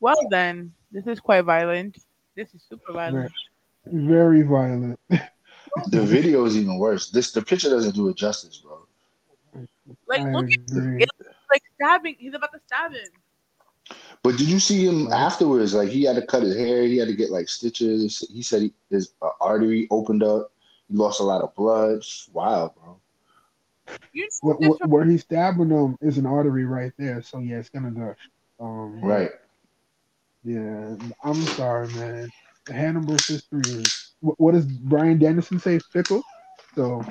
Well then, this is quite violent. This is super violent. Very violent. The video is even worse. This the picture doesn't do it justice, bro. Like I look at agree. it, like stabbing. He's about to stab him. But did you see him afterwards? Like he had to cut his hair. He had to get like stitches. He said he, his uh, artery opened up. He lost a lot of blood. It's wild, bro. You know Where, where, where he's stabbing him is an artery right there. So yeah, it's gonna gush. Um, Right. Yeah, I'm sorry, man. Hannibal's history is what, what does Brian Dennison say? Fickle. So,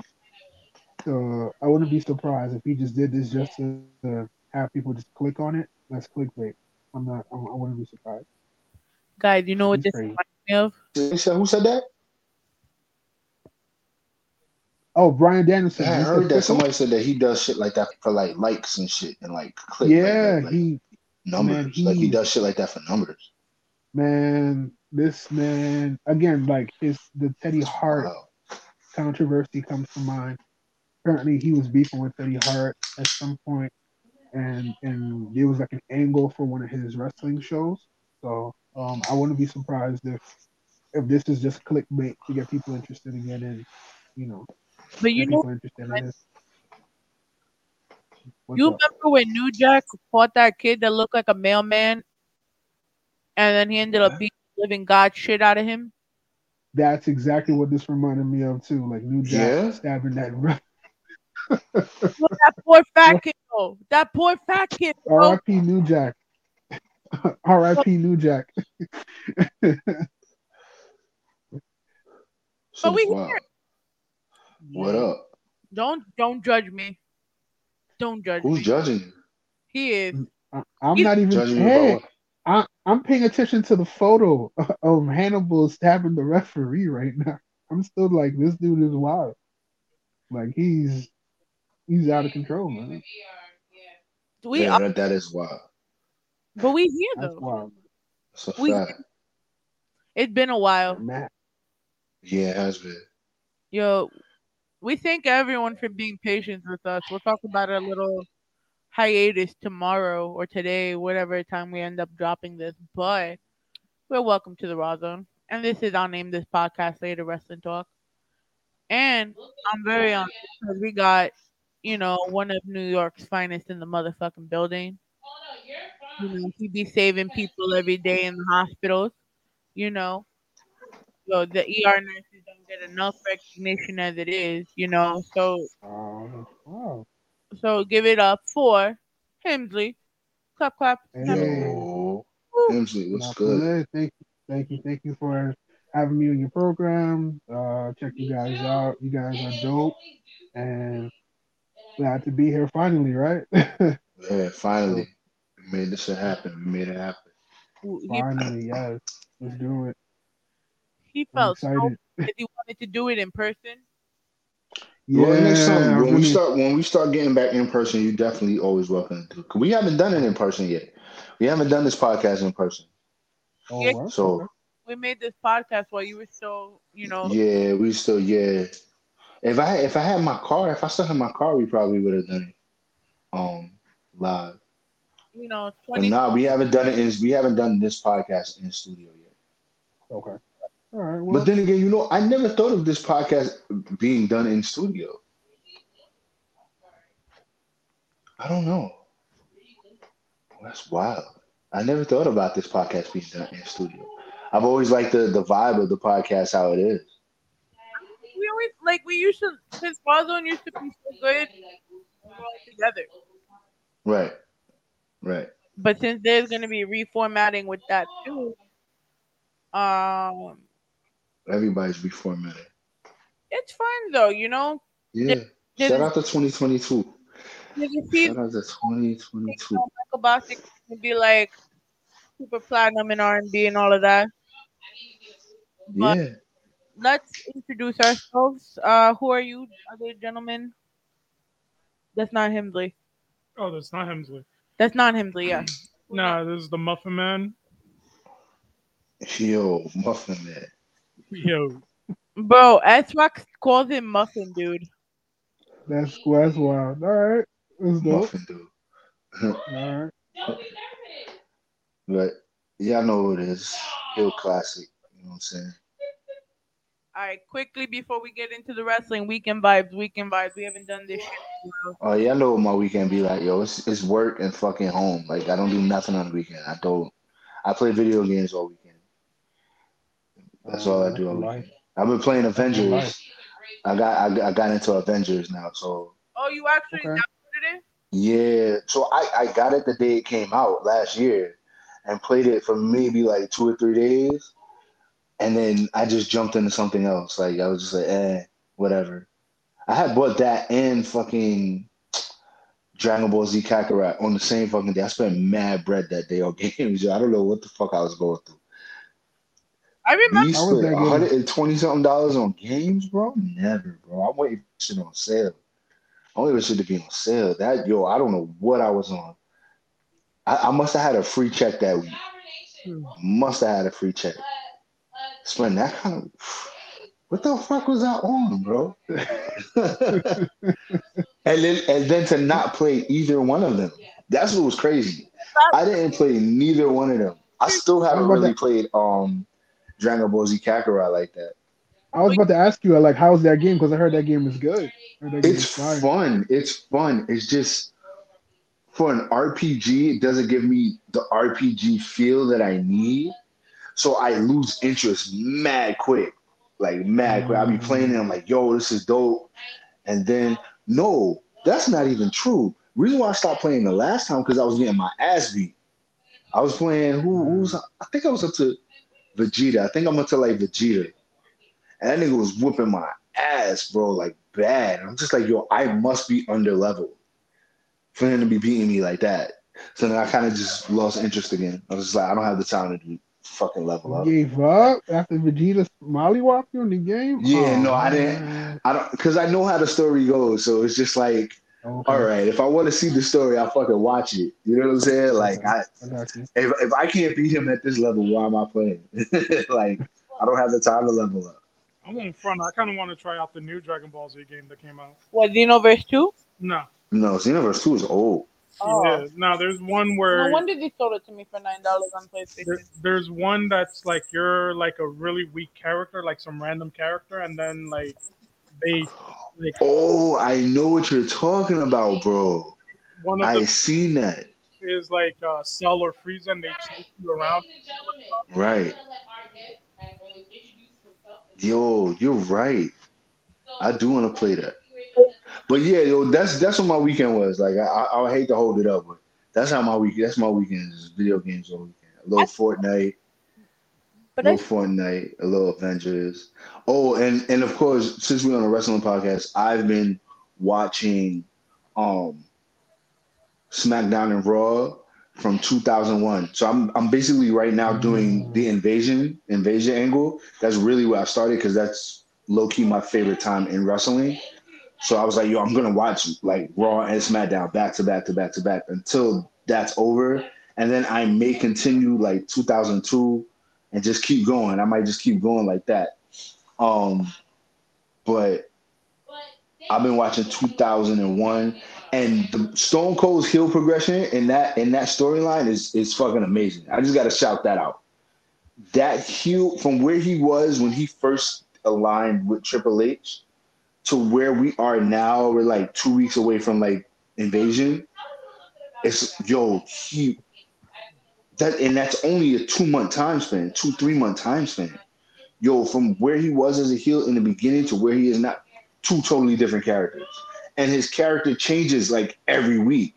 so I wouldn't be surprised if he just did this just to, to have people just click on it. That's clickbait. I'm not. I'm, I wouldn't be surprised. guys, you know what He's this crazy. reminds me of? Who said, that? Oh, Brian Dennison. Yeah, I heard that somebody said that he does shit like that for like likes and shit and like click. Yeah, like, like he numbers. man, he- like he does shit like that for numbers. Man. This man again, like his the Teddy Hart controversy comes to mind. Apparently, he was beefing with Teddy Hart at some point, and and there was like an angle for one of his wrestling shows. So um, I wouldn't be surprised if if this is just clickbait to get people interested again, and you know, But you know, people interested in this. What's you up? remember when New Jack fought that kid that looked like a mailman, and then he ended up beating living god shit out of him. That's exactly what this reminded me of too. Like New Jack Yeah? stabbing that. ref- Look, that poor fat kid, though. That poor fat kid. R.I.P. New Jack. R.I.P. New Jack. So But we wow. here. What up? Don't don't judge me. Don't judge Who's me. judging you? He is. I- I'm You- not even. Judging you Hey, about what? I, I'm paying attention to the photo of Hannibal stabbing the referee right now. I'm still like, this dude is wild. Like he's he's out of control, man. We yeah, are, that, that is wild. but we here That's though. wild. That's a We- fact. It's been a while. Matt. Yeah, it has been. Yo, we thank everyone for being patient with us. We'll talk about it a little hiatus tomorrow or today, whatever time we end up dropping this. But we're welcome to the Rawrr Zone. And this is I'll name this podcast later Wrestling Talk. And I'm very honest because we got, you know, one of New York's finest in the motherfucking building. You know, he be saving people every day in the hospitals, you know. So the ER nurses don't get enough recognition as it is, you know. So Oh, wow. So give it up for Himsley. Clap clap. Hey, Yo, Himsley, what's not good? good. Thank you, thank you, thank you for having me on your program. Uh, check you guys out. You guys are dope, and glad to be here finally. Right? Yeah, finally. We made this happen. We made it happen. He, finally, yes. Let's do it. he felt so he wanted to do it in person. Well, next time when we start when we start getting back in person, you're definitely always welcome to. Cause we haven't done it in person yet. We haven't done this podcast in person. Oh, Yeah. So We made this podcast while you were still, you know, yeah, we still yeah. If I if I had my car, if I still had my car, we probably would have done it um live. you know, But twenty. nah, we haven't done it in we haven't done this podcast in studio yet. Okay. All right. Well, But then again, you know, I never thought of this podcast being done in studio. I don't know. That's wild. I never thought about this podcast being done in studio. I've always liked the, the vibe of the podcast, how it is. We always like we used to since Warzone used to be so good. We were all together. Right. Right. But since there's gonna be reformatting with that too, um, Everybody's reformatted. it's fun though. You know, Yeah. Did- Shout out to 2022. you can see Shout out to 2022. Michael Bostic can be like super platinum in R and B and all of that. But Yeah. let's introduce ourselves. Uh, who are you, other gentlemen? That's not Himsley. Oh, that's not Himsley. That's not Himsley. Yeah. Nah, this is the Muffin Man. Yo, Muffin Man. Yo, Bro, S Rock calls him Muffin, dude. that's that's wild. All right. That's dope. Muffin dude. All right. But Yeah, I know who it is. Heel Classic. You know what I'm saying? All right, quickly before we get into the wrestling weekend vibes, weekend vibes. We haven't done this shit. in a. Oh yeah, I know what my weekend be like, yo. It's it's work and fucking home. Like I don't do nothing on the weekend. I don't. I play video games all weekend. That's all I do all weekend. I've been playing Avengers. I got I, got- I got into Avengers now, so Oh, you actually Okay. downloaded it? yeah. So I I got it the day it came out last year, and played it for maybe like two or three days, and then I just jumped into something else. Like I was just like, eh, whatever. I had bought that and fucking Dragon Ball Z Kakarot on the same fucking day. I spent mad bread that day on games. I don't know what the fuck I was going through. I remember. You spent that game? 120 something dollars on games, bro? Never, bro. I'm waiting for shit on sale. I'm waiting for shit to be on sale. That yo, I don't know what I was on. I, I must have had a free check that week. Must have had a free check. Spend that kind of what the fuck was I on, bro? and then and then to not play either one of them. That's what was crazy. I didn't play neither one of them. I still haven't really played um Dragon Ball Z Kakarot like that. I was about to ask you, like, how's that game? Because I heard that game is good. I heard that game It's is fun. It's fun. It's just for an RPG, it doesn't give me the RPG feel that I need. So I lose interest mad quick. Like mad quick. I'll be playing it, I'm like, yo, this is dope. And then no, that's not even true. Reason why I stopped playing the last time because I was getting my ass beat. I was playing who who's I think I was up to Vegeta. I think I'm to like Vegeta. And that nigga was whooping my ass, bro, like bad. I'm just like, yo, I must be under level for him to be beating me like that. So then I kind of just lost interest again. I was just like, I don't have the time to do fucking level up. Gave up after Vegeta mollywhopped you in the game? Yeah, Oh, no, I didn't- man. I don't, cause I know how the story goes. So it's just like, Okay, all oh. right, if I want to see the story, I'll fucking watch it. You know what I'm saying? Like, I I if if I can't beat him at this level, why am I playing? like, I don't have the time to level up. I won't front. I kind of want to try out the new Dragon Ball Z game that came out. What Xenoverse two? No. No, Xenoverse Two is old. Oh. Yeah. No, there's one where No wonder they sold it to me for nine dollars on there, PlayStation. there's one that's like you're like a really weak character, like some random character, and then like they like Oh, I know what you're talking about, bro. one of I seen that. is like uh, Cell or Frieza, and they chase you around. Right. Yo, you're right. I do want to play that. But yeah, yo, that's that's what my weekend was. Like I, I, I hate to hold it up, but that's how my week. That's my weekend is video games all weekend. A little Fortnite, But I, Fortnite, a little Avengers. Oh, and and of course, since we're on a wrestling podcast, I've been watching um SmackDown and Raw from 2001. So I'm I'm basically right now doing the invasion invasion angle. That's really where I started because that's low key my favorite time in wrestling. So I was like, yo, I'm gonna watch like Raw and SmackDown back to back to back to back until that's over, and then I may continue like 2002 and just keep going. I might just keep going like that. Um, but I've been watching 2001, and the Stone Cold's heel progression in that in that storyline is is fucking amazing. I just got to shout that out. That heel from where he was when he first aligned with Triple H to where we are now, we're like two weeks away from like invasion. It's yo, he that and that's only a two month time span, two, three month time span. Yo, from where he was as a heel in the beginning to where he is now, two totally different characters. And his character changes like every week.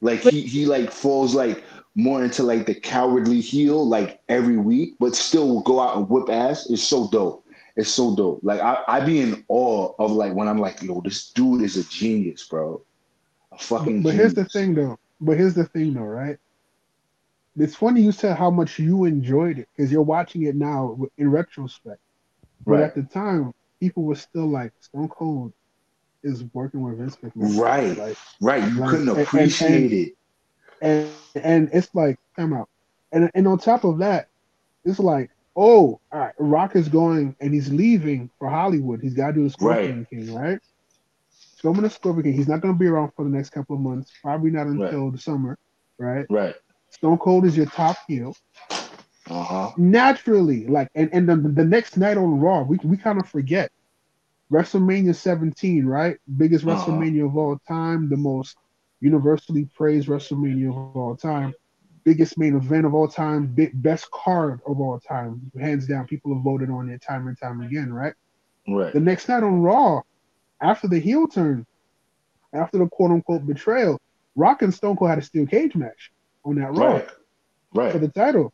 Like he he like falls like more into like the cowardly heel like every week, but still will go out and whip ass. It's so dope. It's so dope. Like I, I be in awe of like when I'm like, yo, this dude is a genius, bro. A fucking But, but here's the thing, though. But here's the thing, though, right? It's funny you said how much you enjoyed it because you're watching it now in retrospect. But Right. at the time, people were still like, Stone Cold is working with Vince McMahon. Right. Like, Right. You Like, couldn't and- and- appreciate it. and and it's like, come out. And and on top of that, it's like, oh, all right, Rock is going and he's leaving for Hollywood. He's got to do the Scorpion King, right? He's going to the Scorpion King. He's not going to be around for the next couple of months. Probably not until the summer, right? Right. Stone Cold is your top heel. Uh huh. Naturally, like, and, and the, the next night on Raw, we, we kind of forget WrestleMania 17, right? Biggest Uh-huh. WrestleMania of all time, the most universally praised WrestleMania of all time, biggest main event of all time, big, best card of all time. Hands down, people have voted on it time and time again, right? Right. The next night on Raw, after the heel turn, after the quote unquote betrayal, Rock and Stone Cold had a steel cage match on that Raw Right. Right. for the title.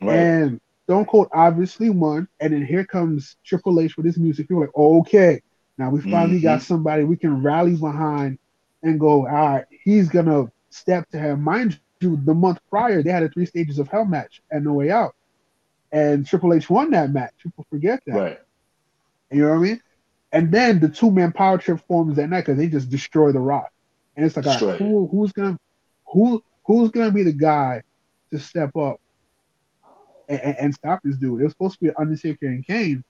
Right. And Stone Cold obviously won. And then here comes Triple H with his music. You're like, okay, now we finally mm-hmm. got somebody we can rally behind and go, all right, he's gonna step to him. Mind you, the month prior, they had a three stages of hell match at No Way Out. And Triple H won that match. People forget that. Right. You know what I mean? And then the two man power trip forms that night because they just destroy the rock. And it's like, right, who, who's gonna who who's gonna be the guy to step up and, and, and stop this dude? It was supposed to be Undertaker and Kane,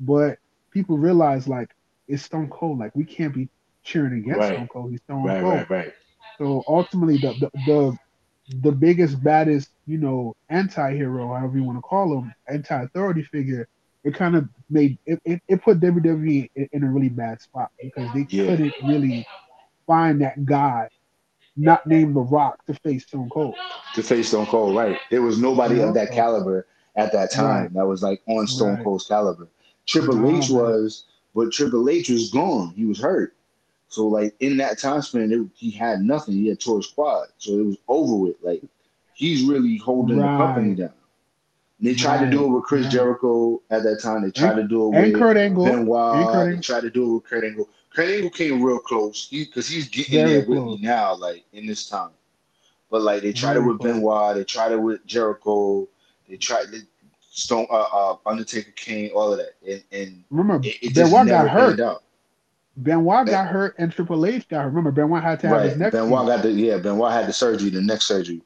but people realize like it's Stone Cold. Like we can't be cheering against Right. Stone Cold. He's Stone Right. Cold. Right. Right. So ultimately, the the the, the biggest, baddest, you know, anti-hero, however you want to call him, anti-authority figure, it kind of made it, it, it put WWE in, in a really bad spot because they Yeah. couldn't really find that guy, not name The Rock, to face Stone Cold. To face Stone Cold. Right. There was nobody Yeah. of that caliber at that time Right. that was like on Stone Right. Cold's caliber. Triple H was, but Triple H was gone. He was hurt. So like in that time span, it, he had nothing. He had tore his quad, so it was over with. Like he's really holding Right. the company down. And they tried to do it with Chris. Jericho at that time. They tried to do it And with Kurt Angle, Benoit. and Kurt They tried to do it with Kurt Angle. Kurt Angle came real close because he's getting Very there with me now, like in this time. But like they tried Very it with close. Benoit, they tried it with Jericho, they tried the Stone, uh, uh, Undertaker, Kane, all of that, and and remember, it, it Benoit got hurt. Benoit got hurt, and Triple H got hurt. Remember, Benoit had to have his neck. Benoit got the yeah, Benoit had the surgery, the neck surgery.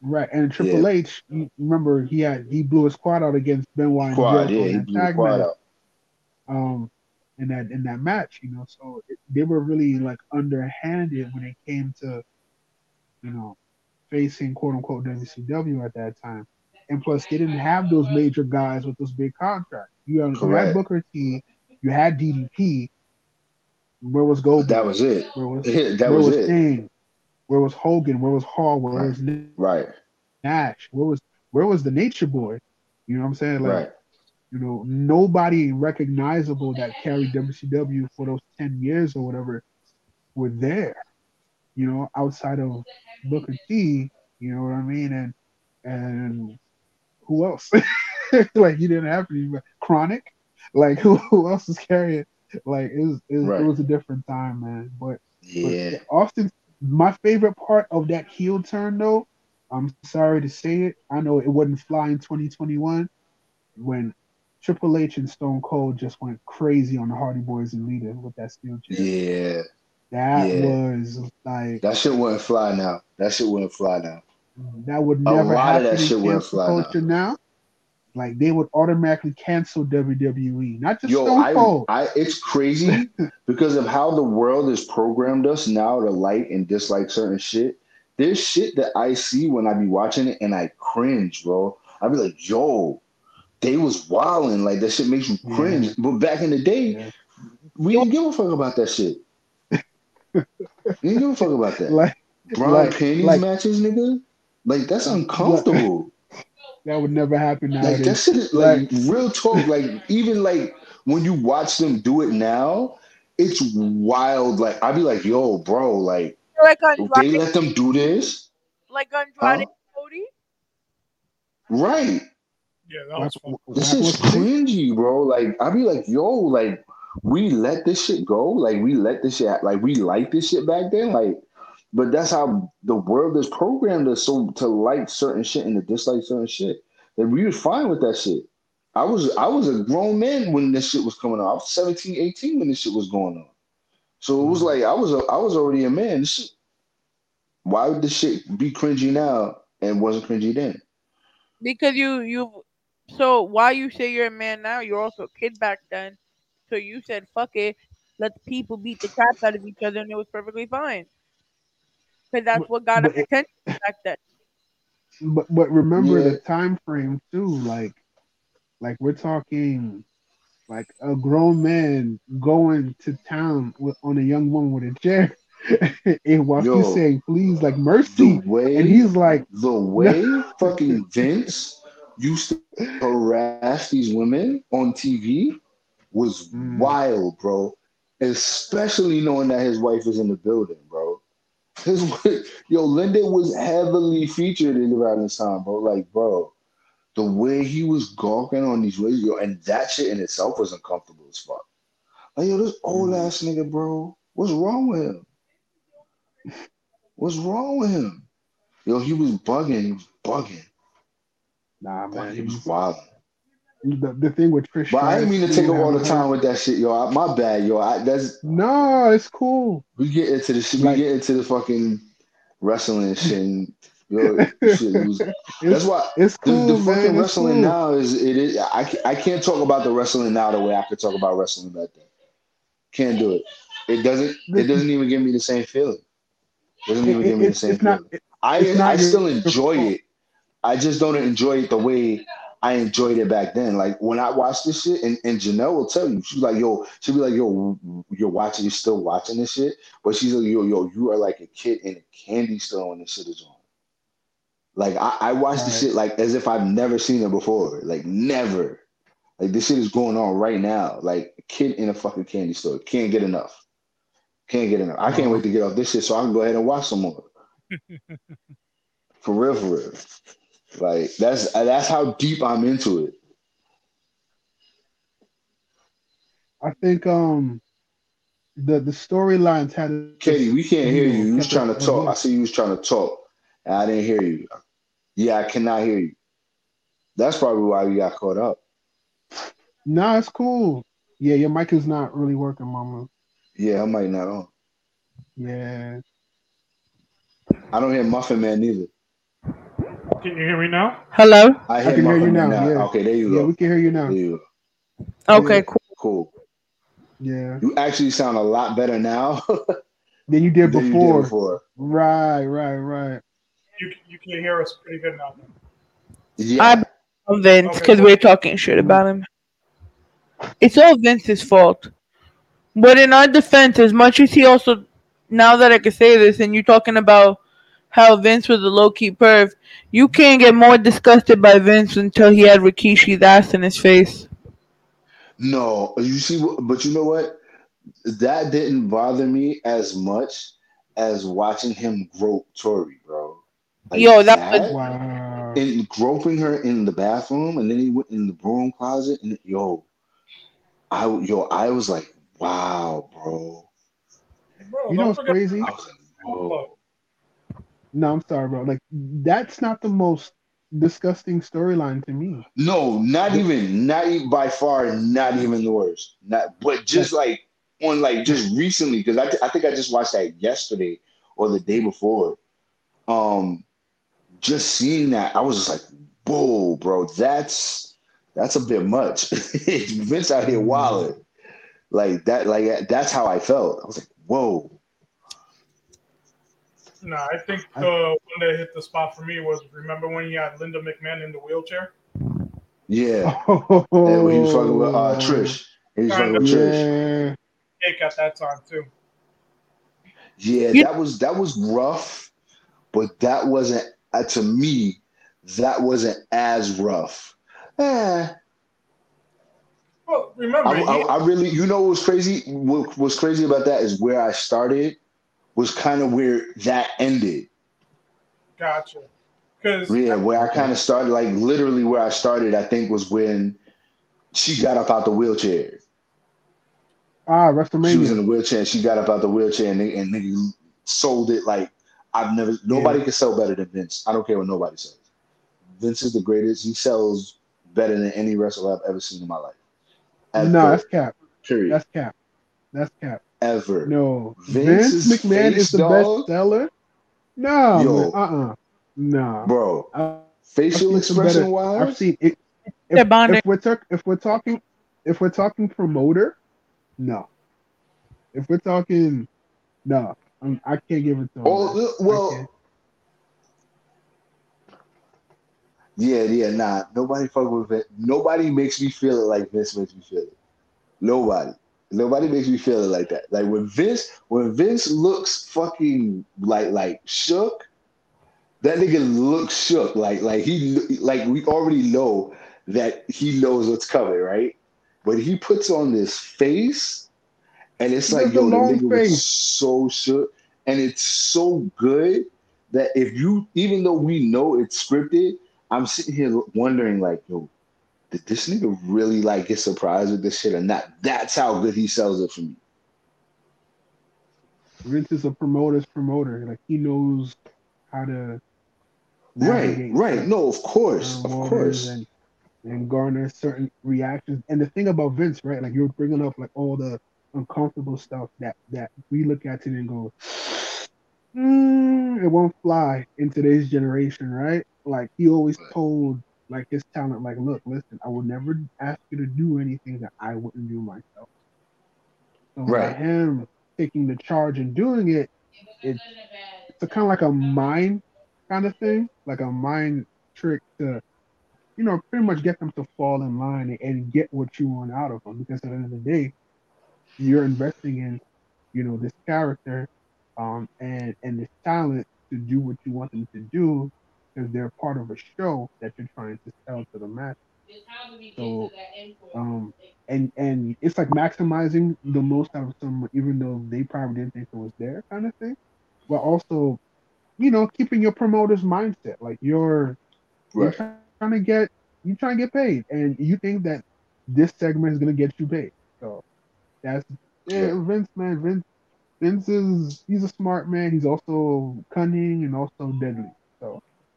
Right, and Triple H, remember he had he blew his quad out against Benoit and Quad, Jericho yeah, he blew quad out. um, in that in that match, you know. So it, they were really like underhanded when it came to, you know, facing quote unquote WCW at that time, and plus they didn't have those major guys with those big contracts. You had, you had Booker T, you had DDP. Where was Goldberg? That was it. Where was that where was was it. Sting? Where was Hogan? Where was Hall? Where Right. was Right, Nash? Where was where was the Nature Boy? You know what I'm saying? Like, right, you know, nobody recognizable that carried WCW for those ten years or whatever were there. You know, outside of Booker T. You know what I mean? And and who else? like you didn't have to. But Chronic. Like who, who else is carrying? Like it was it, was- Right. it was a different time, man. But yeah, but Austin, my favorite part of that heel turn, though, I'm sorry to say it. I know it wouldn't fly in 2021 when Triple H and Stone Cold just went crazy on the Hardy Boys and Lita with that steel chair. yeah. That Yeah. was like That shit wouldn't fly now. That shit wouldn't fly now. Mm-hmm. that would A never lot of happen that shit wouldn't fly culture now. Like they would automatically cancel WWE, not just Yo, Stone I, Cold. I, it's crazy because of how the world has programmed us now to like and dislike certain shit. There's shit that I see when I be watching it and I cringe, bro. I be like, yo, they was wilding. Like that shit makes you Yeah. cringe. But back in the day, Yeah. we didn't give a fuck about that shit. we didn't give a fuck about that. like Brown like- panties like- matches, nigga. Like that's uncomfortable. that would never happen Like nowadays. that shit is like real talk. Like even like when you watch them do it now, it's wild. Like I'd be like, yo, bro, like Like they let them do this, like huh? Andrade Cody. Right? Yeah, that was fun. This is cringy, bro. Like I'd be like, yo, like we let this shit go. Like we let this shit. Like we like this shit back then. Like, but that's how the world is programmed us so to like certain shit and to dislike certain shit. And we was fine with that shit. I was I was a grown man when this shit was coming on. I was 17, 18 when this shit was going on. So it was like I was a, I was already a man. This shit, why would this shit be cringy now and wasn't cringy then? Because you you so why you say you're a man now, you're also a kid back then. So you said fuck it, let the people beat the crap out of each other and it was perfectly fine. Because that's But- what got but us attention back then. but but remember Yeah. the time frame too. Like, like we're talking, like a grown man going to town with, on a young woman with a chair, and while Yo. she's saying please, like mercy, way and he's like, the way fucking Vince used to harass these women on TV was Mm. wild, bro. Especially knowing that his wife is in the building, bro. His yo, Linda was heavily featured in around this time, bro. Like, bro, the way he was gawking on these ways, yo, and that shit in itself was uncomfortable as fuck. Like, yo, this old Mm. ass nigga, bro. What's wrong with him? What's wrong with him? Yo, he was bugging. He was bugging. Nah, Boy, man. he was wild. The, the thing with Trish. But I didn't mean to take up all the time with that shit, yo. I, my bad, yo. I, that's No, it's cool. we get into the shit. Like- we get into the fucking wrestling shit. And, yo, shit was, that's why it's cool, the man. fucking it's wrestling cool. now is it is. I I can't talk about the wrestling now the way I could talk about wrestling back then. Can't do it. It doesn't. It doesn't even give me the same feeling. Doesn't It- even give it- me the same it's not. feeling. I I still enjoy it. I just don't enjoy it the way I enjoyed it back then. Like when I watched this shit, and, and Janelle will tell you, she's like, yo, she'll be like, yo, you're watching, you're still watching this shit. But she's like, yo, yo, you are like a kid in a candy store when this shit is on. Like I, I watch the Right. shit like as if I've never seen it before. Like never. Like this shit is going on right now. Like a kid in a fucking candy store. Can't get enough. Can't get enough. I can't wait to get off this shit so I can go ahead and watch some more. For real, for real. Like that's that's how deep I'm into it. I think um the the storylines had Katie, we can't hear you. You was trying to talk. I see you was trying to talk, and I didn't hear you. Yeah, I cannot hear you. That's probably why we got caught up. Nah, it's cool. Yeah, your mic is not really working, Mama. Yeah, I might not on. Yeah. I don't hear Muffin Man neither. Can you hear me now? Hello. I hear can hear you now, now. yeah. Okay, there you go. Yeah, we can hear you now. There you Okay, Yeah. cool. Cool. Yeah. You actually sound a lot better now Than you did than you before. did before. Right, right, right. You you can hear us pretty good now. Yeah. I- Vince, because cool. we're talking shit about him. It's all Vince's fault. But in our defense, as much as he also, now that I can say this, and you're talking about how Vince was a low key perv, you can't get more disgusted by Vince until he had Rikishi's ass in his face. No, you see, but you know what? That didn't bother me as much as watching him grope Tori, bro. Like Yo, that was- Wow. and groping her in the bathroom, and then he went in the broom closet, and yo, I yo, I was like, wow, bro. Bro, You know what's forget- I crazy? was like, whoa. No, I'm sorry, bro. Like that's not the most disgusting storyline to me. No, not even, not even by far, not even the worst. Not, but just like on like just recently, because I, I think I just watched that yesterday or the day before. Um, just seeing that, I was just like, whoa, bro, that's that's a bit much. Vince out here wilding. Like that, like that's how I felt. I was like, whoa. No, I think the one that hit the spot for me was remember when you had Linda McMahon in the wheelchair? Yeah. Oh, And when he was fucking with uh Trish. He was fucking with Trish. Yeah. Cake at that time too. Yeah, You- that was that was rough, but that wasn't uh, to me. That wasn't as rough. Eh, Well, remember, I, I, I really, you know, what was crazy. What was crazy about that is where I started was kind of where that ended. gotcha. Because Yeah, where I kind of started, like literally where I started, I think was when she got up out the wheelchair. Ah, WrestleMania. She was in the wheelchair. And she got up out the wheelchair, and they, and they sold it like I've never. Nobody can sell better than Vince. I don't care what nobody says. Vince is the greatest. He sells better than any wrestler I've ever seen in my life. Ever. No, that's cap. period. That's cap. That's cap. Ever. No, Vince's Vince McMahon is the dog? best seller. No, Yo. uh, uh no. bro. I- Facial I've seen some expression better- wise, I've seen it. They're If, bonding. if we're talk, if we're talking, if we're talking promoter, no. If we're talking, no, I'm, I can't give it to. Oh, man. well, Yeah, yeah, nah. Nobody fuck with it. Nobody makes me feel it like Vince makes me feel it. Nobody. Nobody makes me feel it like that. Like when Vince, when Vince looks fucking like like shook, that nigga looks shook. Like like he like we already know that he knows what's coming, right? But he puts on this face, and it's like yo, the nigga was so shook, and it's so good that if you, even though we know it's scripted, I'm sitting here wondering like, yo, did this nigga really like get surprised with this shit or not? That's how good he sells it for me. Vince is a promoter's promoter. Like he knows how to Right, right. No, of course, of course. and and garner certain reactions. And the thing about Vince, right? Like you're bringing up like all the uncomfortable stuff that that we look at it and go, mm, it won't fly in today's generation, right? Like he always told like his talent, like, look, listen, I will never ask you to do anything that I wouldn't do myself. So by Right. him taking the charge and doing it, it's it's a kind of like a mind kind of thing, like a mind trick to, you know, pretty much get them to fall in line and, and get what you want out of them. Because at the end of the day, you're investing in, you know, this character, um, and and this talent to do what you want them to do, because they're part of a show that you're trying to sell to the mass. So, um, and and it's like maximizing the most out of someone, even though they probably didn't think it was there, kind of thing. But also, you know, keeping your promoter's mindset, like you're you're Right. trying to get you trying to get paid, and you think that this segment is gonna get you paid. So that's yeah, Yeah. Vince, man. Vince, Vince is he's a smart man. He's also cunning and also deadly.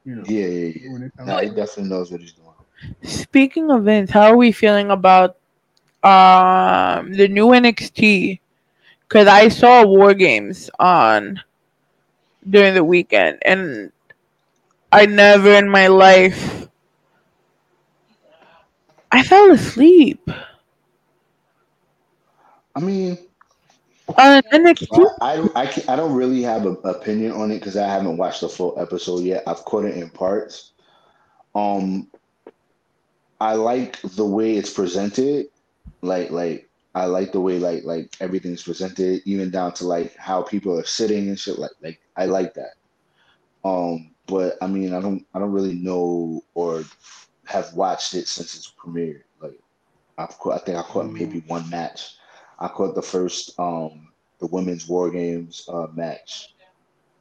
So you know, Yeah, yeah, yeah. when it comes Nah, he definitely knows what he's doing. Speaking of Vince, how are we feeling about um the new NXT? Because I saw War Games on during the weekend, and I never in my life I fell asleep I mean, on NXT. I I don't, I, I don't really have an opinion on it because I haven't watched the full episode yet. I've caught it in parts. Um, I like the way it's presented. Like like I like the way like like everything's presented, even down to like how people are sitting and shit. Like like I like that. Um, but I mean, I don't I don't really know or have watched it since it's premiered. Like I've caught, I think I caught maybe one match. I caught the first um the women's war games uh match.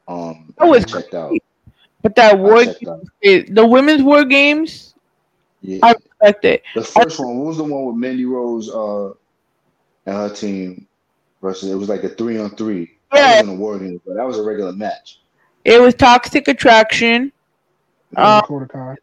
Um, That and I was checked out. But that I War checked the women's War Games, Yeah. I respect it. The first one, what was the one with Mandy Rose uh and her team versus it was like a three on three. That Yeah. wasn't a war game, but that was a regular match. It was Toxic Attraction. Uh, Dakota Kai.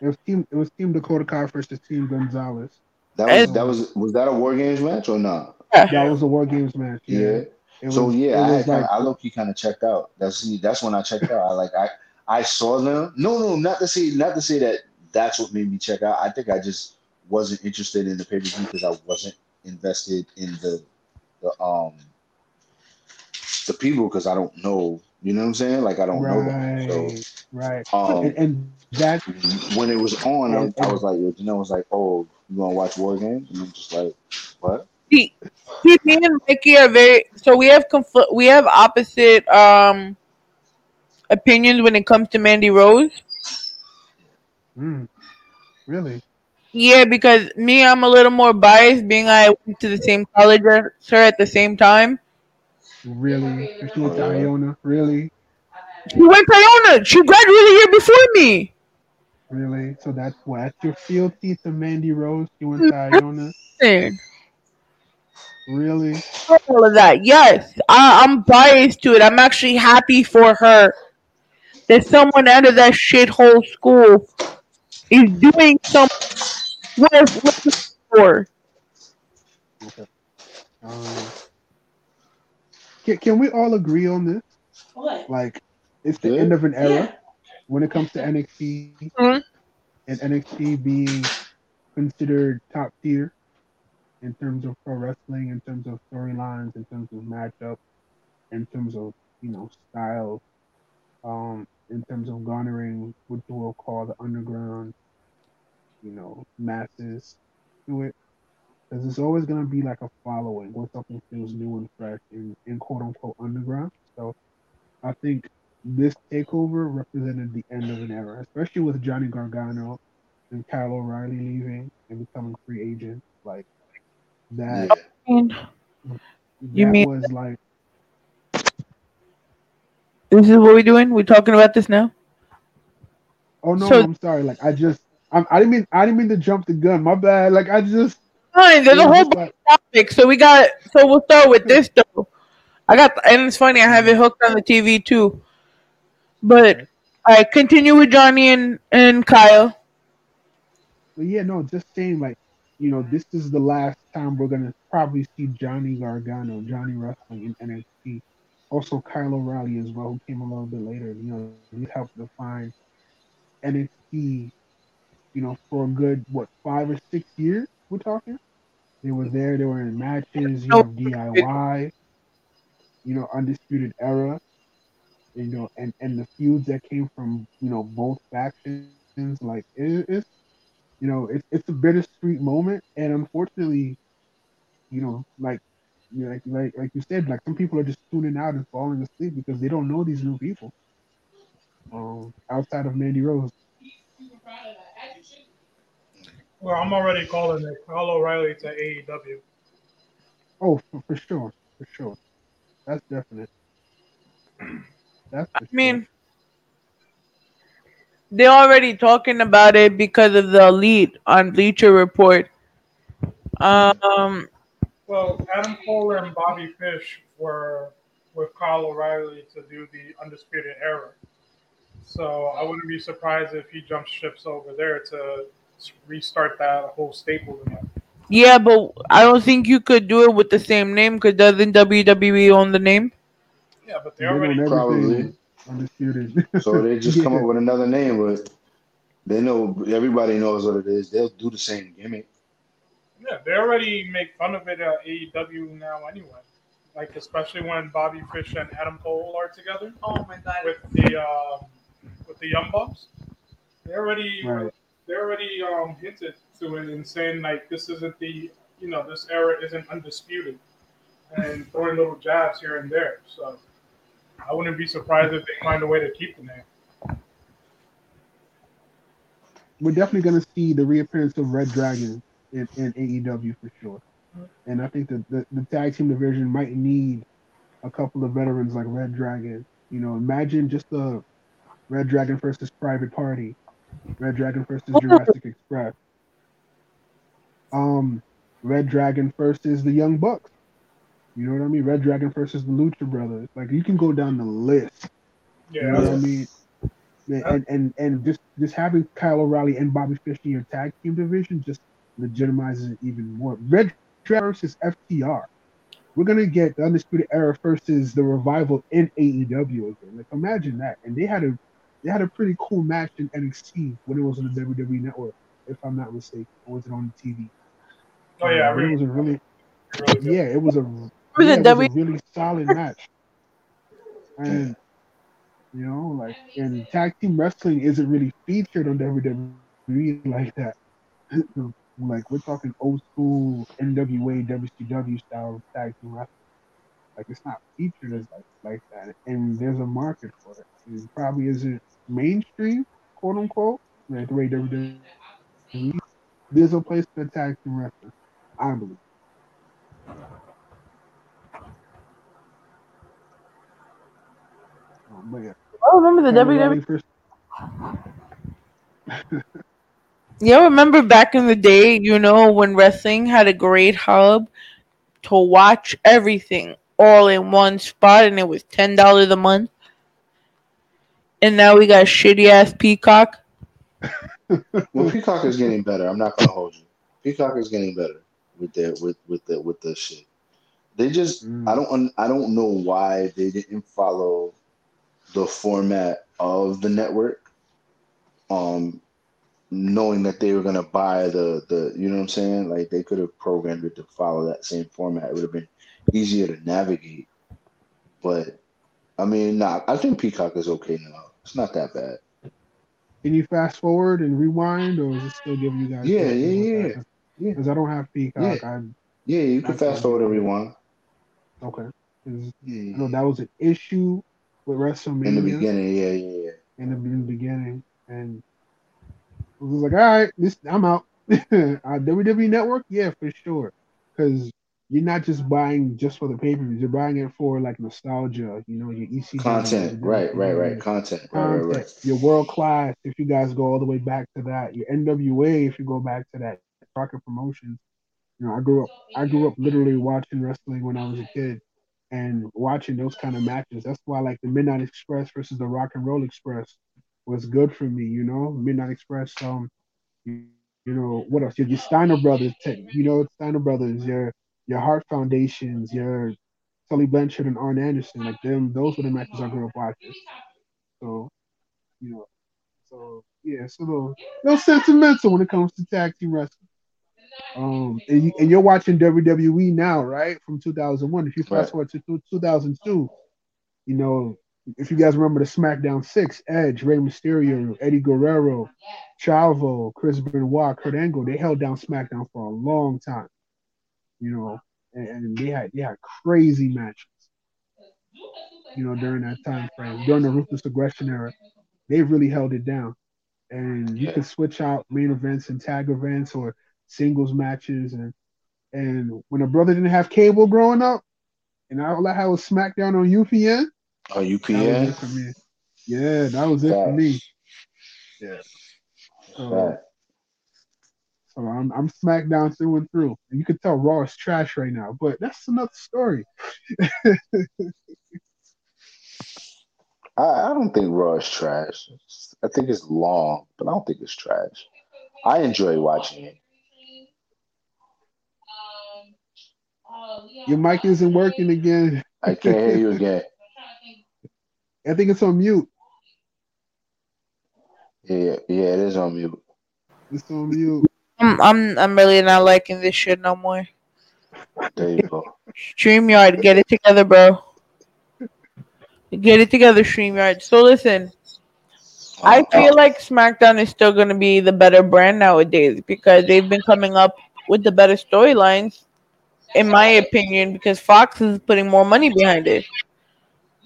It was team. It was Team Dakota Kai versus Team Gonzalez. That was And- that was was that a war games match or not? That was a War Games match. Yeah. Yeah. It so was, yeah, I, was had kinda, like I low key kind of checked out. That's that's when I checked out. I like I I saw them. No, no, not to say not to say that that's what made me check out. I think I just wasn't interested in the pay per view because I wasn't invested in the the um the people because I don't know. You know what I'm saying? Like I don't know them. So right, right. um, and, and that when it was on, I, And- I was like, you know, I was like, oh, you gonna watch War Games? And I'm just like, what? See, see, me and Mikey are very so we have confl- we have opposite um opinions when it comes to Mandy Rose. mm, really Yeah, because me, I'm a little more biased, being I went to the same college as her at the same time. really she went to Iona. Really, She went to Iona. She graduated a year before me. Really. So that's what that's your fealty to Mandy Rose. you went to Iona. Listen, Really, All of that, yes, I, I'm biased to it. I'm actually happy for her that someone out of that shithole school is doing some worth looking for. um, can can we all agree on this? What? Like, it's the Yeah. end of an era Yeah. When it comes to NXT Mhm. and NXT being considered top tier in terms of pro wrestling, in terms of storylines, in terms of matchup, in terms of you know style. um, in terms of garnering what we'll call the underground, you know, masses to it. Because it's always going to be like a following when something feels new and fresh in, in quote unquote underground. So I think this takeover represented the end of an era, especially with Johnny Gargano and Kyle O'Reilly leaving and becoming free agents. Like that. And that You mean- was like this is what we're doing. We're talking about this now. Oh no, So- I'm sorry. Like I just, I'm, I didn't mean, I didn't mean to jump the gun. My bad. Like I just, Fine. There's a whole like, topic. So we got. So we'll start with this though. I got, and it's funny. I have it hooked on the TV too. But I continue with Johnny and and Kyle. but yeah, no, just saying like, you know, this is the last time we're gonna probably see Johnny Gargano, Johnny Wrestling in NXT. Also, Kyle O'Reilly as well, who came a little bit later. You know, he helped define NXT. You know, for a good what five or six years. We're talking. They were there. They were in matches. You know, DIY. You know, Undisputed Era. You know, and and the feuds that came from you know both factions. Like it, it's you know it's it's a bittersweet moment, and unfortunately, you know, like you know, like like like you said, like some people are just tuning out and falling asleep because they don't know these new people. Um, outside of Mandy Rose. Well, I'm already calling it Kyle O'Reilly to AEW. Oh, for, for sure, for sure. That's definite. That's for I mean, they're already talking about it because of the elite on Bleacher Report. Um, Well, Adam Cole and Bobby Fish were with Kyle O'Reilly to do the Undisputed Era. So I wouldn't be surprised if he jumps ships over there to restart that whole staple again. yeah, but I don't think you could do it with the same name because doesn't WWE own the name? Yeah, but they They already own Probably. Undisputed. So they just come Yeah. up with another name, but they know everybody knows what it is. They'll do the same gimmick. yeah, they already make fun of it at AEW now anyway. Like especially when Bobby Fish and Adam Cole are together Oh my god! with the um, with the Young Bucks. They already Right. they already um, hinted to it and saying like this isn't the you know this era isn't undisputed and throwing little jabs here and there. So I wouldn't be surprised if they find a way to keep the name. We're definitely gonna see the reappearance of Red Dragon in, in AEW for sure. And I think that the, the tag team division might need a couple of veterans like Red Dragon. You know, imagine just the Red Dragon versus Private Party, Red Dragon versus Jurassic Express. Um, Red Dragon versus the Young Bucks. You know what I mean? Red Dragon versus the Lucha Brothers. Like you can go down the list. Yeah. You know what I mean? And, and and and just just having Kyle O'Reilly and Bobby Fish in your tag team division just legitimizes it even more. Red Dragon versus FTR. We're gonna get the Undisputed Era versus the Revival in AEW again. Like imagine that. And they had a they had a pretty cool match in NXT when it was on the WWE Network, if I'm not mistaken. Or was it on the TV? oh yeah, I But it was a really really yeah, it was a was yeah, a it was W- a really solid match. And you know, like and tag team wrestling isn't really featured on WWE like that. like we're talking old school NWA, WCW style tag team wrestling. Like it's not featured as like like that, and there's a market for it. It probably isn't mainstream, quote unquote, like the way WWE. There's a place for tag team wrestling, I believe. But yeah, I remember the WWE. O'Reilly first- Yeah, I remember back in the day, you know, when wrestling had a great hub to watch everything all in one spot and it was ten dollars a month. And now we got shitty ass Peacock. Well, Peacock is getting better. I'm not gonna hold you. Peacock is getting better with their with with the with the shit. They just Mm. I don't I don't know why they didn't follow the format of the network. Um, knowing that they were gonna buy the the you know what I'm saying, like they could have programmed it to follow that same format. It would have been easier to navigate. But I mean, nah, I think Peacock is okay now. It's not that bad. Can you fast forward and rewind, or is it still giving you guys? Yeah, yeah, yeah, yeah. Because I don't have Peacock. I Yeah, you can fast forward and rewind. okay. 'Cause Yeah, I know that was an issue with WrestleMania in the beginning, yeah, yeah, yeah. in the, in the beginning, and it was like, all right, this I'm out. uh, WWE Network, yeah, for sure, because you're not just buying just for the pay per views. You're buying it for like nostalgia. You know, your ECW, Content, your right, right, right. WCW, Content, right, right, right. Your world class, if you guys go all the way back to that. Your NWA, if you go back to that. Crockett Promotions. You know, I grew up. I grew up literally watching wrestling when I was a kid, and watching those kind of matches. That's why, like the Midnight Express versus the Rock and Roll Express, was good for me. You know, Midnight Express. Um, you, you know what else? Your, your Steiner Brothers. You know, Steiner Brothers. Your your Hart Foundations. Your Tully Blanchard and Arn Anderson. Like them. Those were the matches I grew up watching. So, you know, so yeah, it's a little, little sentimental when it comes to tag team wrestling. Um, and, you, and you're watching WWE now, right? From 2001. If you fast Right. forward to 2002, you know, if you guys remember the SmackDown Six, Edge, Rey Mysterio, Eddie Guerrero, Chavo, Chris Benoit, Kurt Angle, they held down SmackDown for a long time. You know, and, and they had they had crazy matches. You know, during that time frame, during the ruthless aggression era, they really held it down. And you Yeah. could switch out main events and tag events or singles matches and and when a brother didn't have cable growing up, and all I had was SmackDown on UPN, Oh, that was UPN. it for me. Yeah, that was it for me. Yeah. So, so I'm I'm SmackDown through and through. And you can tell Raw is trash right now, but that's another story. I, I don't think Raw is trash. I think it's long, but I don't think it's trash. I enjoy watching it. Your mic isn't working again. I can't hear you again. I think it's on mute. Yeah, yeah, it is on mute. It's on mute. I'm I'm I'm really not liking this shit no more. There you go. StreamYard, get it together, bro. Get it together, StreamYard. So listen, I oh. feel like SmackDown is still gonna be the better brand nowadays because they've been coming up with the better storylines, in my opinion, because Fox is putting more money behind it.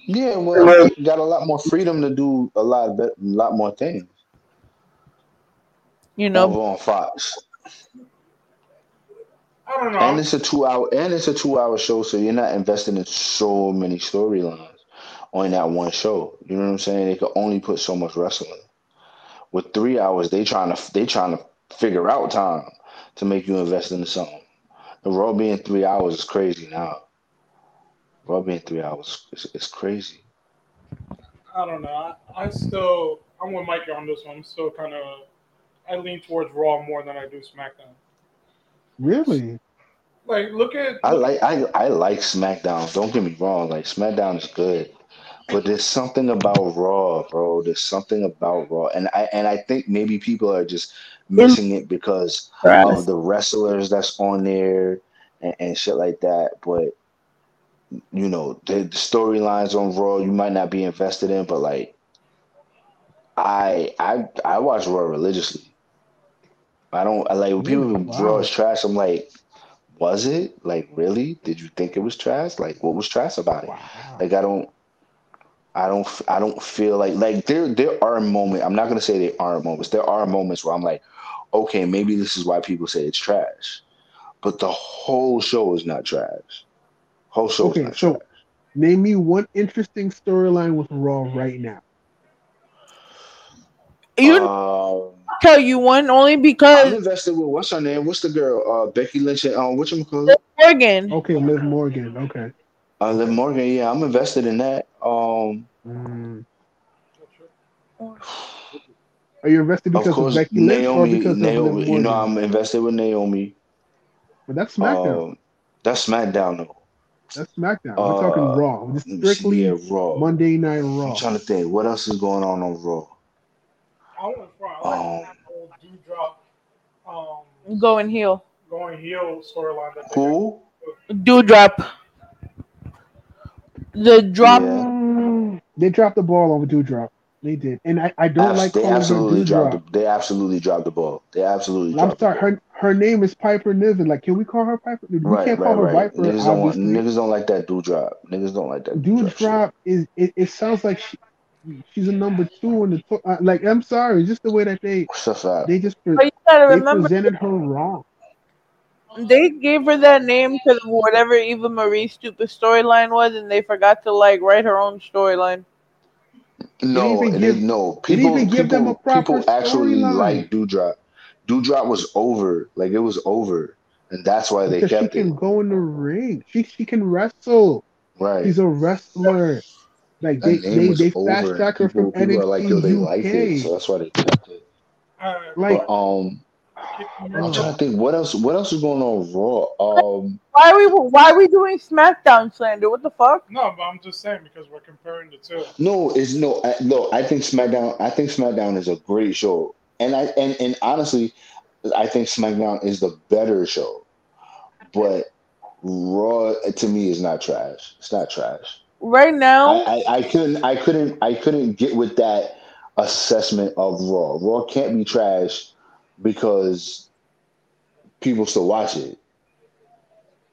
Yeah, well, you got a lot more freedom to do a lot, bet- a lot more things. You know, over on Fox. I don't know. And it's a two hour and it's a two hour show, so you're not investing in so many storylines on that one show. You know what I'm saying? They could only put so much wrestling. With three hours, they trying to they trying to figure out time to make you invest into something. The Raw being three hours is crazy now. Raw being three hours is, is crazy. I don't know. I, I still, I'm with Mike on this one. I'm still kind of, I lean towards Raw more than I do SmackDown. Really? Like, look at, I like I, I like SmackDown. Don't get me wrong, like SmackDown is good. But there's something about Raw, bro. There's something about Raw. And I and I think maybe people are just missing it because of uh, the wrestlers that's on there and, and shit like that. But you know, the, the storylines on Raw you might not be invested in, but like I I I watch Raw religiously. I don't I like when people Wow. Raw is trash, I'm like, was it? Like really? Did you think it was trash? Like what was trash about it? Wow. Like I don't I don't I don't feel like like there there are moments I'm not gonna say there aren't moments. There are moments where I'm like, okay, maybe this is why people say it's trash. But the whole show is not trash. Whole show Okay, is not so- trash. Name me one interesting storyline with Raw right now. you Um, tell you one only because I'm because invested with what's her name? What's the girl? Uh, Becky Lynch and um, what you call? Morgan. Okay, Liv Morgan. Okay. Uh, Liv Morgan. Yeah, I'm invested in that. Um, Mm. Are you invested because of, course, Becky Lynch or Naomi. because of Naomi. Liv You know, I'm invested with Naomi. But that's SmackDown. Um, that's SmackDown though. that's SmackDown. We're talking uh, Raw. Just Let me strictly yeah, Raw. Monday Night Raw. I'm trying to think. What else is going on on Raw? I went for, I like Um, that whole Doudrop um, Going heel. going heel storyline that they Who? Doudrop. The drop. Yeah. They dropped the ball on Doudrop. They did, and I, I don't Abs- like they calling her absolutely dropped. Doudrop. The, they absolutely dropped the ball. They absolutely. I'm dropped sorry, the ball. her her name is Piper Niven. Like, can we call her Piper? We Right, can't right, call her right. Viper. Niggas don't want. Niggas don't like that dude drop. Niggas don't like that Dude shit. drop is it, it sounds like she, she's a number two in the to- uh, like I'm sorry, just the way that they What's up, they just pre- you gotta they remember, presented her wrong. they gave her that name because of whatever Eva Marie's stupid storyline was, and they forgot to like write her own storyline. No, it give- no. People, even give them people, a proper people actually storyline. like Doudrop. Doudrop was over, like it was over, and that's why they Because she can it. go in the ring. She she can wrestle. Right. She's a wrestler. Like they That name they, was they over. fast track her from people NXT like, yo, they like it, so that's why they kept it. Uh, Like But um, I'm trying to think what else. What else is going on Raw? Um, Why are we why are we doing SmackDown slander? What the fuck? no, but I'm just saying because we're comparing the two. no, it's no, I, no. I think SmackDown. I think SmackDown is a great show, and I and and honestly, I think SmackDown is the better show. But Raw to me is not trash. It's not trash. Right now, I, I, I couldn't I couldn't I couldn't get with that assessment of Raw. Raw can't be trash because people still watch it.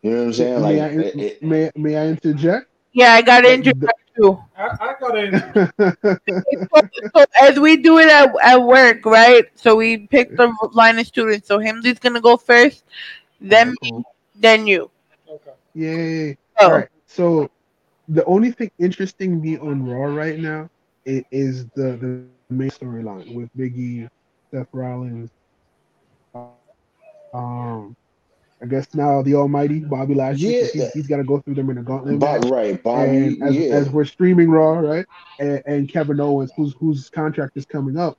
You know what I'm saying? Like may, I, it- it- may, may I interject? yeah, I got injured too. I, I got in. So as we do it at, at work, right? So we pick the line of students. So Himsley's gonna go first, then me, then you. Okay. Yay. So All right. So the only thing interesting me on Raw right now is, is the, the main storyline with Biggie, Seth Rollins. Um, I guess now the Almighty Bobby Lashley. 'cause Yeah. He's, he's got to go through them in a gauntlet. Bob, right, Bobby. as, yeah, as we're streaming Raw, right, and, and Kevin Owens, whose whose contract is coming up,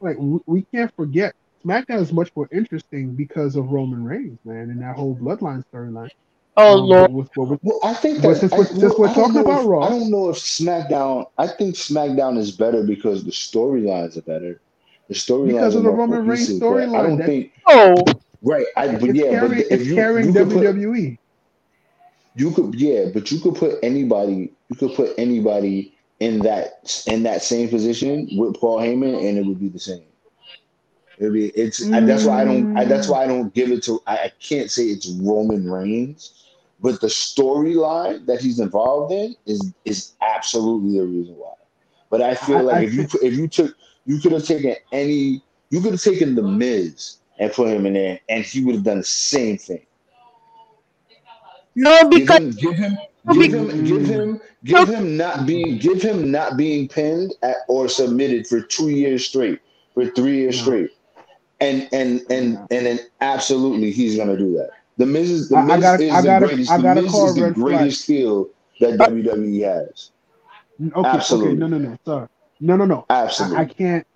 like we, we can't forget SmackDown is much more interesting because of Roman Reigns, man, and that whole Bloodline storyline. oh Um, lord, with, with, with, well, I think But that since I, we're- since well, we're don't talking know about if- Raw- I don't know if SmackDown. I think SmackDown is better because the storylines are better. The storylines Because of the Roman Reigns cohesive, but I don't that- think oh right. I but it's yeah, carrying, but if it's you carrying you could put WWE. You could, yeah, but you could put anybody. You could put anybody in that in that same position with Paul Heyman, and it would be the same. It'd be it's. I, that's why I don't. I, that's why I don't give it to. I, I can't say it's Roman Reigns, but the storyline that he's involved in is is absolutely the reason why. But I feel I- like if you if you took you could have taken any you could have taken the Miz and put him in there, and he would have done the same thing. no, because Give him, give him, give him, give him, give him not being, give him not being pinned at, or submitted for two years straight, for three years straight, and and and and then absolutely he's gonna do that. The Miz is the I- I Miz gotta- is I the greatest. I The Miz is the greatest heel that WWE has. Okay, Absolutely. okay, no, no, no, sorry, no, no, no. I, Absolutely. I can't.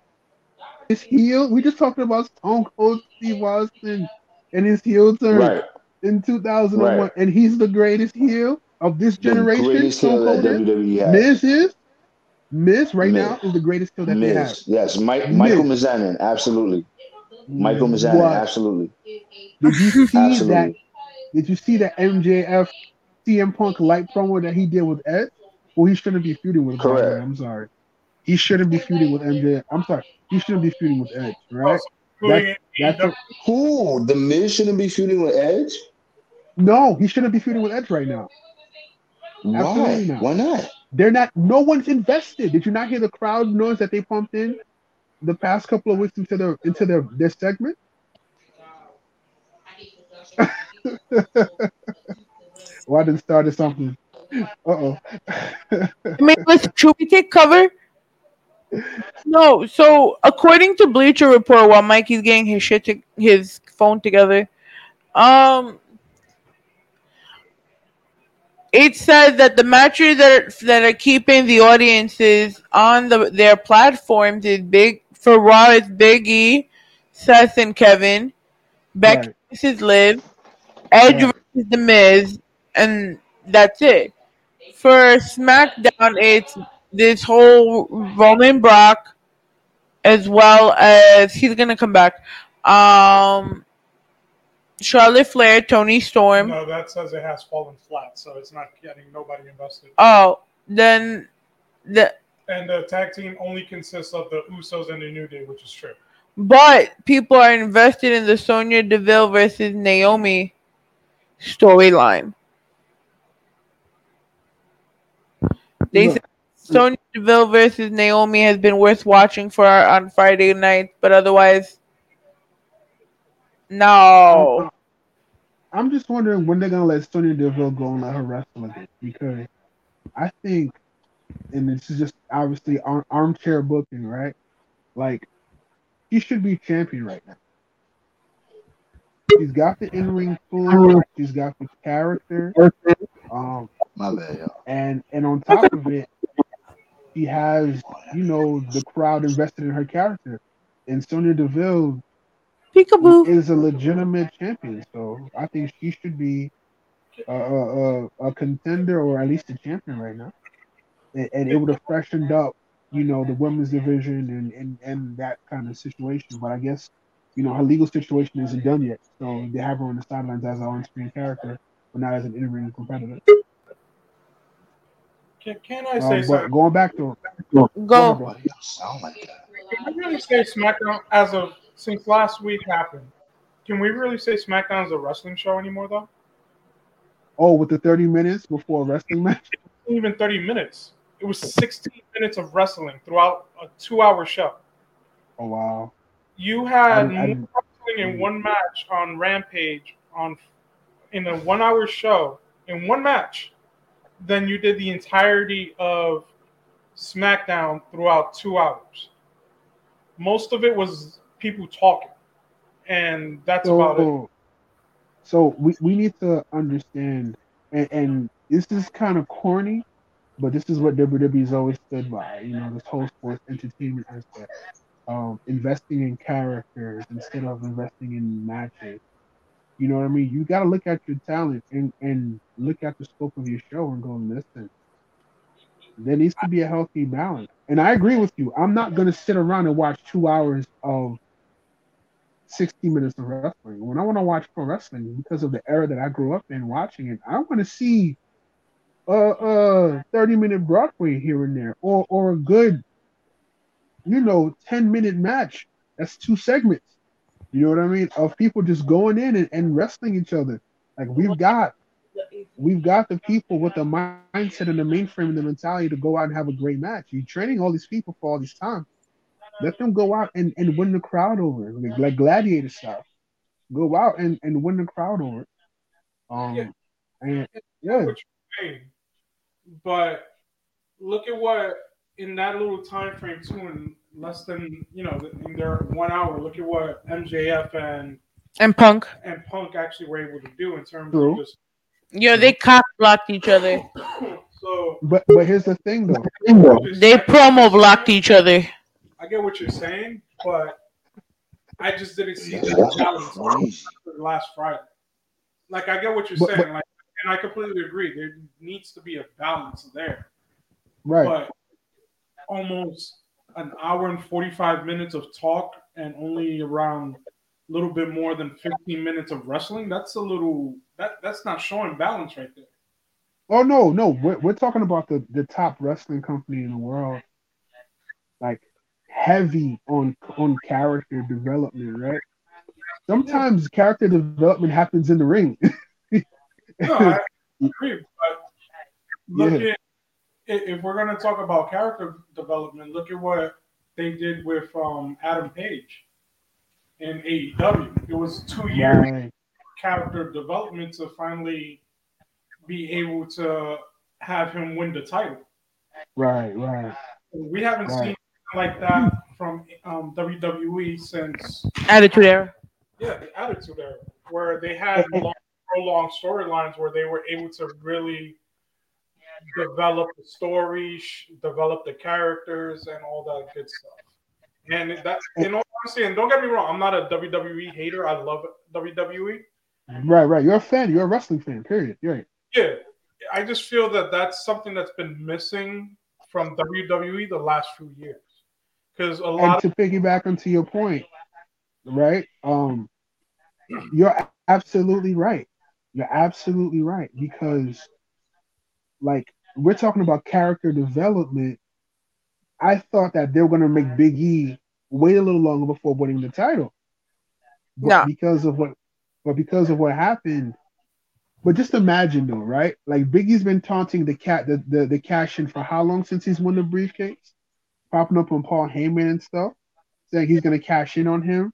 His heel. We just talking about Stone Cold Steve Austin and his heel turn right. in 2001, Right. and he's the greatest heel of this generation. The greatest heel that WWE has. Miz is. Miz right Miz. now is the greatest heel that they have. Yes. Mike, Miz. Michael Mizanin. Absolutely. Michael Mizanin. What? Absolutely. Did you see that? Absolutely. Did you see that MJF CM Punk light promo that he did with Ed? Well, he shouldn't be feuding with. by the way, Correct. I'm sorry. He shouldn't be feuding with MJF. I'm sorry. He shouldn't be feuding with Edge, right? Also, including in That's a, Who? The Miz shouldn't be feuding with Edge. no. He shouldn't be feuding with Edge right now. Why? Absolutely not. Why not? They're not. No one's invested. Did you not hear the crowd noise that they pumped in the past couple of weeks into their into their their segment? Well, I didn't started something. Uh oh. I mean, listen, should we take cover? No. So according to Bleacher Report, while Mikey's getting his shit to his phone together, um, it says that the matches that are, that are keeping the audiences on the their platforms is big for Raw. It's Big E, Seth, and Kevin. Becky Right. versus Liv, Edge Right. versus The Miz, and that's it. For SmackDown, it's this whole Roman Brock, as well as he's gonna come back. Um, Charlotte Flair, Toni Storm. No, that says it has fallen flat, so it's not getting nobody invested. Oh, then The And the tag team only consists of the Usos and the New Day, which is true. but people are invested in the Sonya Deville versus Naomi storyline. They Look, said Sonya Deville versus Naomi has been worth watching for on Friday night, but otherwise, no. I'm just wondering when they're gonna let Sonya Deville go and let her wrestle again because I think, and this is just obviously arm, armchair booking, right? Like, she should be champion right now. She's got the in ring tools. She's got the character. Um, My bad, y'all. and and on top of it, she has you know the crowd invested in her character, and Sonya Deville Peekaboo. is a legitimate champion. So I think she should be a, a, a, a contender or at least a champion right now. And, and it would have freshened up, you know, the women's division and, and, and that kind of situation. But I guess, you know, her legal situation isn't done yet. So they have her on the sidelines as an on screen character, but not as an in ring competitor. Can, can I Um, say but something? going back to Go. Why sound like that? Can we really say SmackDown as of since last week happened? Can we really say SmackDown is a wrestling show anymore though? oh, with the 30 minutes before a wrestling match. It wasn't even 30 minutes. It was 16 minutes of wrestling throughout a two-hour show. Oh wow. You had I- I- more wrestling in one match on Rampage on in a one-hour show in one match than you did the entirety of SmackDown throughout two hours. Most of it was people talking, and that's about it. So, so we, we need to understand, and, and this is kind of corny, but this is what WWE's always stood by. You know, this whole sports entertainment aspect, um, investing in characters instead of investing in matches. You know what I mean? You got to look at your talent and, and look at the scope of your show and go, listen, there needs to be a healthy balance. And I agree with you. I'm not going to sit around and watch two hours of 60 minutes of wrestling. When I want to watch pro wrestling, because of the era that I grew up in watching it, I want to see a, a 30 minute Broadway here and there, or or a good, you know, 10 minute match. That's two segments. You know what I mean? Of people just going in and, and wrestling each other. Like we've got we've got the people with the mindset and the mainframe and the mentality to go out and have a great match. You're training all these people for all this time. Let them go out and, and win the crowd over, like, like gladiator style. Go out and, and win the crowd over. Um, Yeah. and yeah, get what you're saying, but look at what in that little time frame too, in less than you know, in their one hour. Look at what MJF and And Punk. and Punk actually were able to do in terms True. of just. Yeah, they cock blocked each other. So but but here's the thing though. They promo blocked each other. I get what you're saying, but I just didn't see That's the balance last Friday. Like I get what you're But- saying, but- like, and I completely agree. There needs to be a balance there. Right. but almost an hour and 45 minutes of talk and only around a little bit more than 15 minutes of wrestling that's a little that that's not showing balance right there Oh no, no, we're, we're talking about the, the top wrestling company in the world, like heavy on on character development, right? Sometimes character development happens in the ring. no i agree but look at i- if we're going to talk about character development look at what they did with um adam page in aew it was two years right, character development to finally be able to have him win the title. right, right. We haven't Right. seen like that from um, WWE since Attitude era. yeah the Attitude Era, where they had long, prolonged storylines where they were able to really develop the story, sh- develop the characters, and all that good stuff. And that, in all honesty, and don't get me wrong, I'm not a WWE hater. I love WWE. Right, right. You're a fan. You're a wrestling fan. Period. Right. Yeah, I just feel that that's something that's been missing from WWE the last few years. Because a lot. And to of piggyback onto your point, right? Um, you're absolutely right. You're absolutely right because, like, we're talking about character development I thought that they were gonna make Big E wait a little longer before winning the title. But No. because of what but because of what happened. But just imagine though, right? Like Big E's been taunting the cat the, the, the cash in for how long since he's won the briefcase? Popping up on Paul Heyman and stuff, saying he's gonna cash in on him.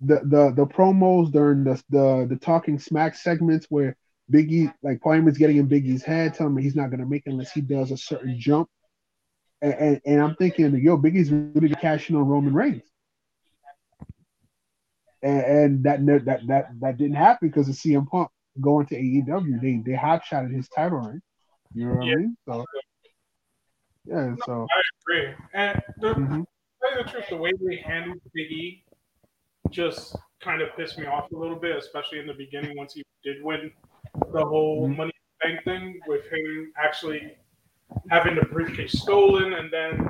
The the the promos during the the, the talking smack segments where Biggie like Heyman's getting in Big E's head, telling him he's not gonna make it unless he does a certain jump. And, and, and I'm thinking, yo, Big E's really cashing on Roman Reigns. And, and that that that that didn't happen because of CM Punk going to AEW. They they hot shotted his title reign. You know what Yeah. I mean? So yeah, so I agree. And the, mhm. tell you the truth, the way they handled Big E just kind of pissed me off a little bit, especially in the beginning once he did win the whole Mhm. Money Bank thing with him actually having the briefcase stolen and then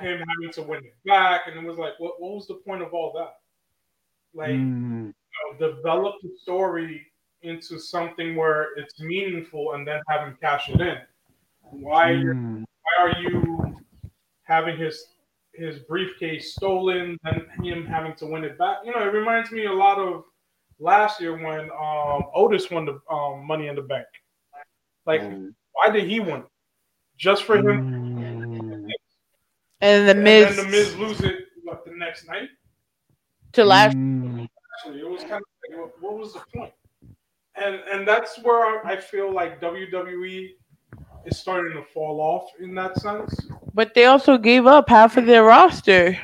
him having to win it back. And it was like, what, what was the point of all that? Like, Mm, you know, develop the story into something where it's meaningful and then have him cash it in. Why mm, why are you having his his briefcase stolen and him having to win it back? You know, it reminds me a lot of last year when um, Otis won the um, Money in the Bank. Like, mm, why did he win? Just for him, mm. And the and Miz, then the Miz lose it what the next night? to last. Mm, Actually, it was kind of like, what, what was the point? And and that's where I feel like WWE is starting to fall off in that sense. But they also gave up half of their roster.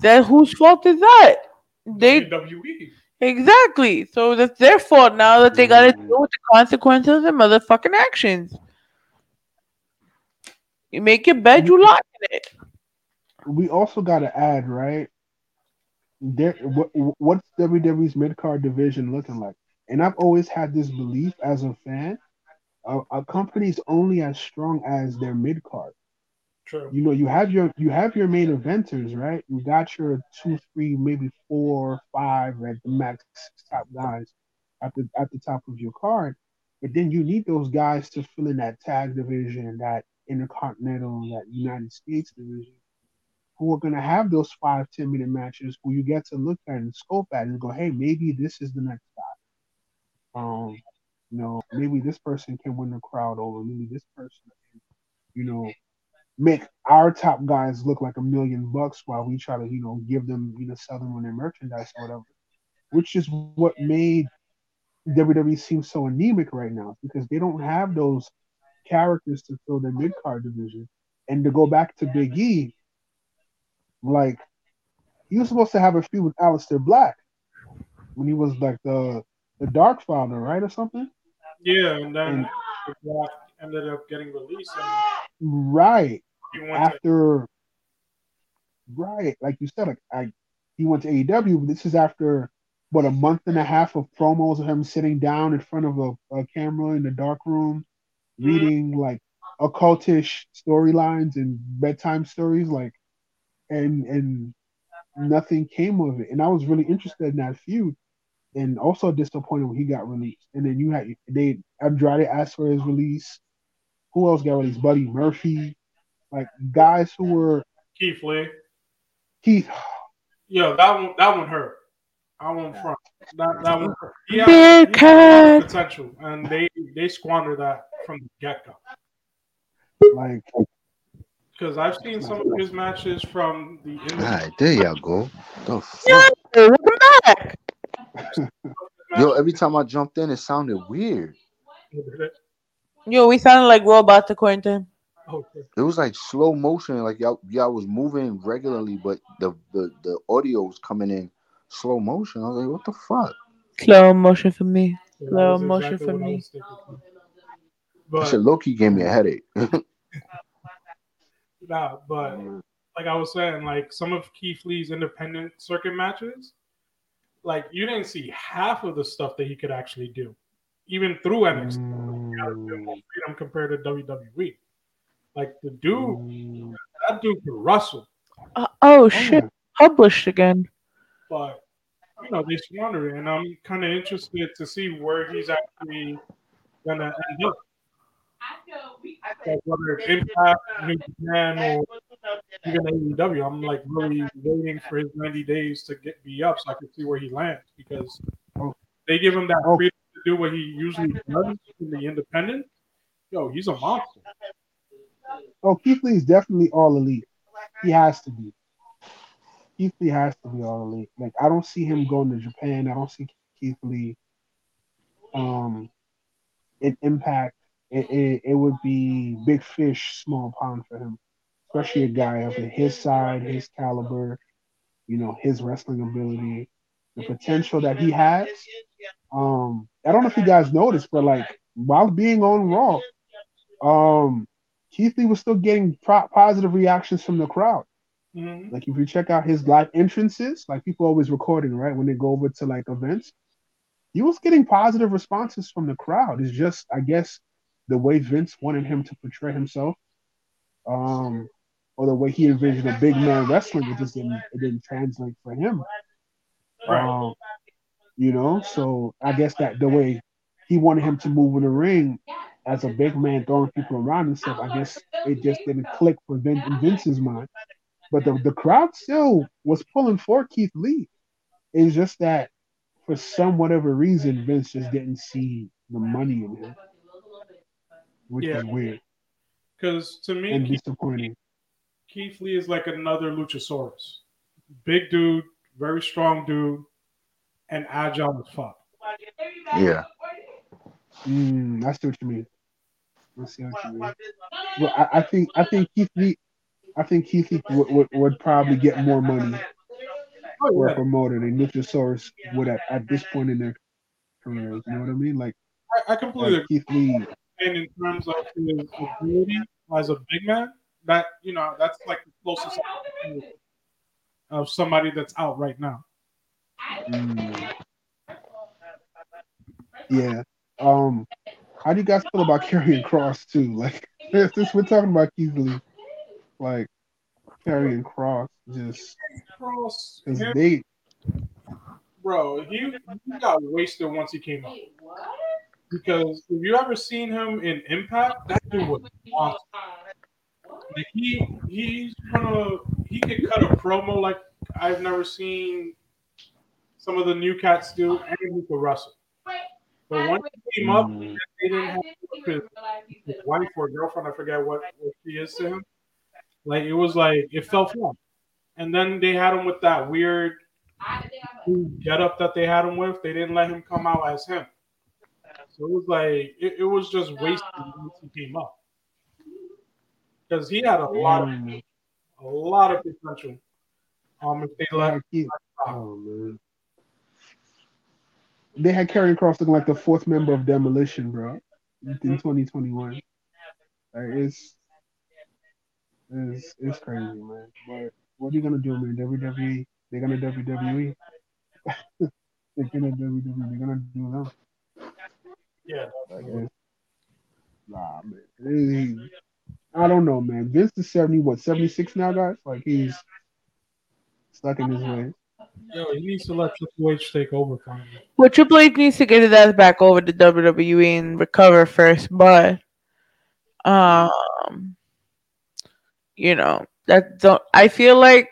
That whose fault is that? They WWE. exactly. So that's their fault now that they got to mm. deal with the consequences of their motherfucking actions. You make your bed, you lie in it. we also got to add right there. What, what's WWE's mid card division looking like? And I've always had this belief as a fan: a, a company's only as strong as their mid card. True. you know you have your you have your main eventers right? You got your two three maybe four five at the max top guys at the at the top of your card. But then you need those guys to fill in that tag division that intercontinental that united states division who are going to have those five ten minute matches who you get to look at and scope at and go hey maybe this is the next guy. Um you know maybe this person can win the crowd over maybe this person you know make our top guys look like a million bucks while we try to, you know, give them, you know, sell them on their merchandise or whatever. Which is what made WWE seem so anemic right now because they don't have those characters to fill their mid card division. And to go back to Big E, like he was supposed to have a feud with Aleister Black when he was like the the Dark Father, right, or something. Yeah, and then And- the Black ended up getting released, and Right. Went to after right like you said like I he went to AEW but this is after what a month and a half of promos of him sitting down in front of a, a camera in the dark room mm-hmm. reading like occultish storylines and bedtime stories like and and nothing came of it. And I was really interested in that feud and also disappointed when he got released. And then you had they Andrade asked for his release. Who else got released? Buddy Murphy like guys who were Keith Lee. Keith. Yo, that one, that one hurt. I won't front. That that one hurt. He had, he had potential, and they they squandered that from the get go. Like Because I've seen some of his matches from the All right, there y'all go. The fuck? Hey, welcome back. Yo, every time I jumped in, it sounded weird. Yo, we sounded like robots according to him. Okay. It was like slow motion, like y'all, y'all was moving regularly, but the, the the audio was coming in slow motion. I was like, what the fuck? Slow motion for me. Slow was motion exactly for what I me. was thinking. That shit low key gave me a headache. nah, but like I was saying, like some of Keith Lee's independent circuit matches, like you didn't see half of the stuff that he could actually do, even through NXT. He had a bit more mm. freedom compared to WWE. Like the dude, that dude could wrestle, Uh, oh shit! Published again. but you know they squandered it, and I'm kind of interested to see where he's actually gonna end up. Like whether it's Impact, New Japan, or even AEW, I'm like really waiting for his 90 days to get be up so I can see where he lands because they give him that Oh. freedom to do what he usually does in the independent. Yo, he's a monster. Oh, Keith Lee is definitely all elite. He has to be. Keith Lee has to be all elite. Like I don't see him going to Japan. I don't see Keith Lee. Um, in Impact, it, it, it would be big fish, small pond for him. Especially a guy of his side, his caliber, you know, his wrestling ability, the potential that he has. Um, I don't know if you guys noticed, but like while being on Raw, um, Keith Lee was still getting pro- positive reactions from the crowd. Mhm. Like if you check out his live entrances, like people always recording, right? When they go over to like events, he was getting positive responses from the crowd. It's just, I guess, the way Vince wanted him to portray himself, um, or the way he envisioned a big man wrestling, it just didn't, it didn't translate for him. Right. Um, you know, so I guess that the way he wanted him to move in the ring as a big man throwing people around and stuff, I guess it just didn't click for Vin, in Vince's mind. But the, the crowd still was pulling for Keith Lee. It's just that for some whatever reason, Vince just didn't see the money in him, which Yeah. is weird Because to me, and Keith, disappointing. Keith Lee is like another Luchasaurus. Big dude, very strong dude, and agile as fuck. Yeah. Mm, I see what you mean. I see what you mean. Well, I, I think I think Keith Lee, I think Keith Lee would, would, would probably get more money for a promoter than would at, at this point in their careers. You know what I mean? Like, I, I completely like Keith Lee. And in terms of his ability as a big man, that you know, that's like the closest I can think of somebody that's out right now. Mm, yeah. Um, how do you guys feel about Karrion Kross too? Like, since we're talking about Keith Lee, like Karrion Kross, just Kross, because him, bro, he, he got wasted once he came up. Because if you ever seen him in Impact, that dude was monster. Like he he's gonna he could cut a promo like I've never seen some of the new cats do, and he could wrestle. But once he came up, Mm. they didn't have his, his wife or girlfriend, I forget what, what she is to him. Like it was like it fell flat. And then they had him with that weird get up that they had him with. They didn't let him come out as him. So it was like it, it was just wasted once he came up. Because he had a lot of Mm. a lot of potential. Um if they let Like, Keith- oh man. They had Karrion Kross looking like the fourth member of Demolition, bro, in mm-hmm. 2021. Like, it's, it's it's crazy, man. But what are you gonna do, man? WWE, they're gonna WWE. they're gonna WWE. They're gonna do them. yeah. Like, nah, man. It- I don't know, man. Vince is 70, what, 76 now, guys? Like, he's stuck in his ways. Yo, he needs to let Triple H take over finally. Well, Triple H needs to get his ass back over to WWE and recover first, but um, you know that don't. I feel like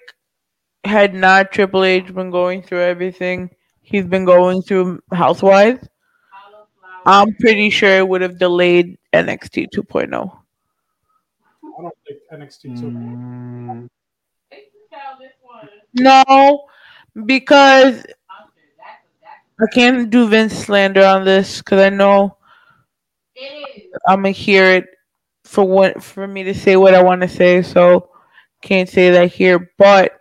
had not Triple H been going through everything he's been going through Housewives, I'm pretty sure it would have delayed NXT 2.0. I don't think NXT took Mm, No, because I can't do Vince slander on this because I know I'm gonna hear it for what for me to say what I want to say, so can't say that here. But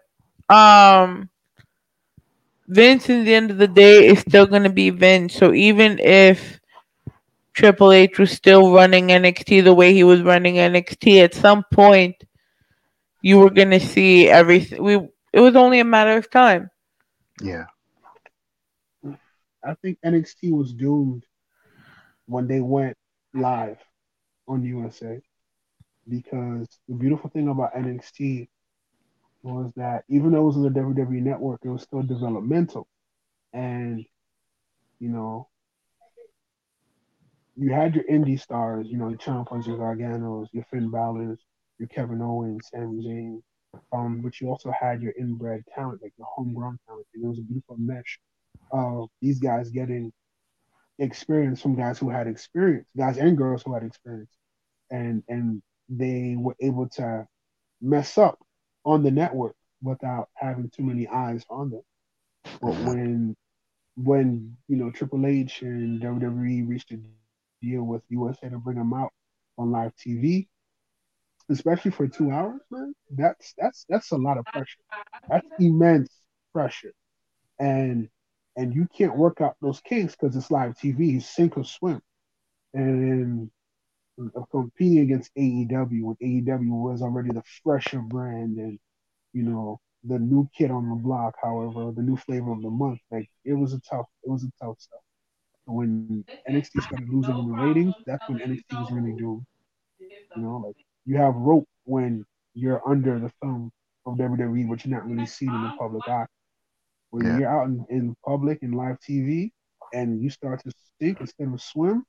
um, Vince, in the end of the day, is still gonna be Vince. So even if Triple H was still running NXT the way he was running NXT, at some point you were gonna see everything. We it was only a matter of time. Yeah. I think NXT was doomed when they went live on USA because the beautiful thing about NXT was that even though it was on the WWE network, it was still developmental. And, you know, you had your indie stars, you know, your Ciampas, your Garganos, your Finn Balor's, your Kevin Owens, Sami Zayn. Um, but you also had your inbred talent, like your homegrown talent. And it was a beautiful mesh of these guys getting experience from guys who had experience, guys and girls who had experience. And and they were able to mess up on the network without having too many eyes on them. But when when you know Triple H and WWE reached a deal with USA to bring them out on live TV, especially for two hours, man, that's that's that's a lot of pressure. That's immense pressure, and and you can't work out those kinks because it's live TV, sink or swim, and competing against AEW when AEW was already the fresher brand and you know the new kid on the block, however, the new flavor of the month. Like it was a tough, it was a tough stuff. When NXT started losing in the ratings, that's when NXT was really doomed. You know, like you have rope when you're under the thumb of WWE, but you're not really seen in the uh, public eye. When yeah. you're out in, in public in live TV and you start to sink instead of swim,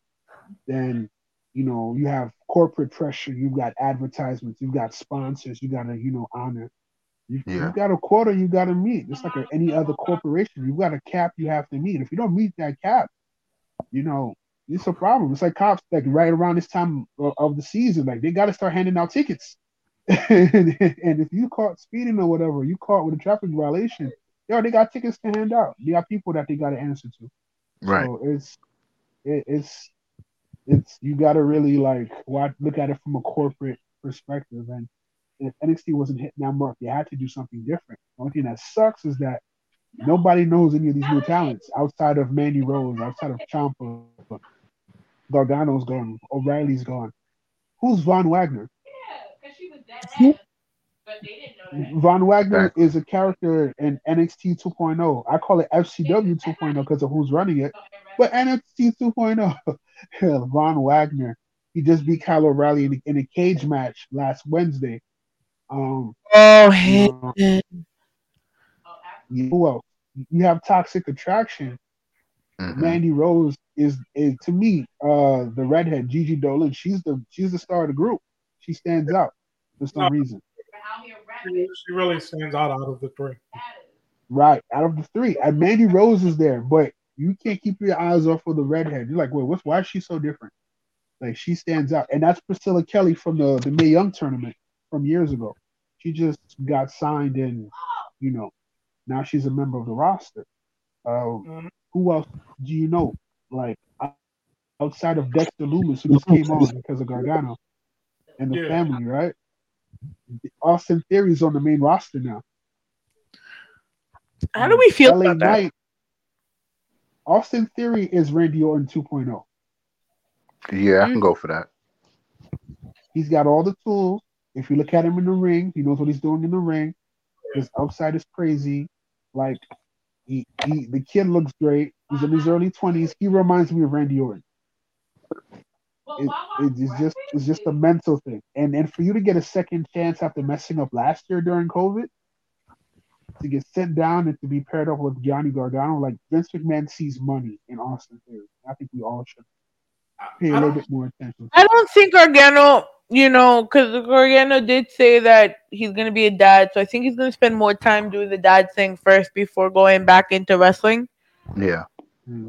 then you know you have corporate pressure, you've got advertisements, you've got sponsors, you gotta, you know, honor you, yeah. you got a quota you got to meet, just like any other corporation. You've got a cap you have to meet. If you don't meet that cap, you know it's a problem. It's like cops, like right around this time of, of the season, like they got to start handing out tickets. and, and, if you caught speeding or whatever, you caught with a traffic violation, yo, they got tickets to hand out. They got people that they got to answer to. Right. So it's it, it's it's you got to really like watch, look at it from a corporate perspective and if NXT wasn't hitting that mark, they had to do something different. The only thing that sucks is that nobody knows any of these new talents outside of Mandy Rose, outside of Ciampa. Gargano's gone, O'Reilly's gone. Who's Von Wagner? Yeah, because she was dead, but they didn't know that. Von Wagner is a character in NXT 2.0. I call it FCW 2.0 because of who's running it. But NXT 2.0, Von Wagner, he just beat Kyle O'Reilly in, in a cage match last Wednesday. Um, oh, hey. Uh, who else? You have Toxic Attraction. Mm-hmm. Mandy Rose is, is to me uh the redhead Gigi Dolin. She's the she's the star of the group. She stands out for some no, reason. She really stands out out of the three. Right, out of the three, and Mandy Rose is there, but you can't keep your eyes off of the redhead. You're like, wait, what's why is she so different? Like she stands out, and that's Priscilla Kelly from the the Mae Young tournament from years ago. She just got signed and, you know, now she's a member of the roster. Uh, mm-hmm. Who else do you know? Like outside of Dexter Lumis, who just came on because of Gargano and the yeah. family, right? Austin Theory's on the main roster now. How do we feel LA about Knight, that? Austin Theory is Randy Orton 2.0. Yeah, I can mm. go for that. He's got all the tools. If you look at him in the ring, he knows what he's doing in the ring. His outside is crazy. Like he, he the kid looks great. He's in his early twenties. He reminds me of Randy Orton. It, it's just it's just a mental thing. And and for you to get a second chance after messing up last year during COVID, to get sent down and to be paired up with Johnny Gargano, like Vince McMahon sees money in Austin Theory. I think we all should pay a little bit more attention. I don't think Gargano you know, because Gargano did say that he's gonna be a dad, so I think he's gonna spend more time doing the dad thing first before going back into wrestling. Yeah,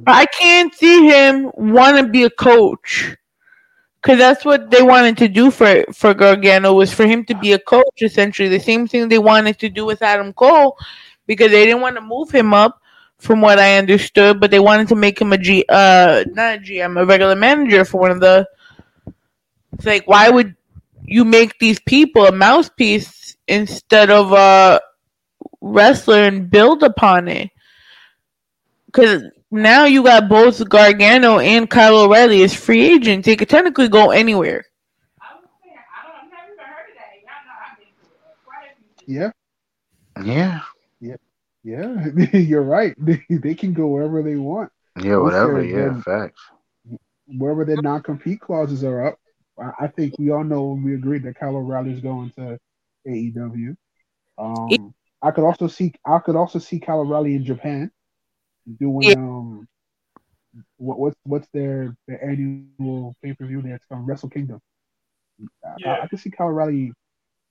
I can't see him want to be a coach, because that's what they wanted to do for for Gargano was for him to be a coach. Essentially, the same thing they wanted to do with Adam Cole, because they didn't want to move him up, from what I understood, but they wanted to make him a G, uh, not a GM, a regular manager for one of the it's like, why would you make these people a mouthpiece instead of a wrestler and build upon it? Because now you got both Gargano and Kyle O'Reilly as free agents. They could technically go anywhere. Yeah. Yeah. Yeah. Yeah. You're right. They, they can go wherever they want. Yeah, whatever. Yeah, facts. Wherever their non compete clauses are up, I think we all know we agreed that Kyle O'Reilly is going to AEW. Um, I could also see I could also see Kyle O'Reilly in Japan doing yeah. um what, what's what's their their annual pay per view that's from Wrestle Kingdom. I- Yeah. I, I can see Kyle O'Reilly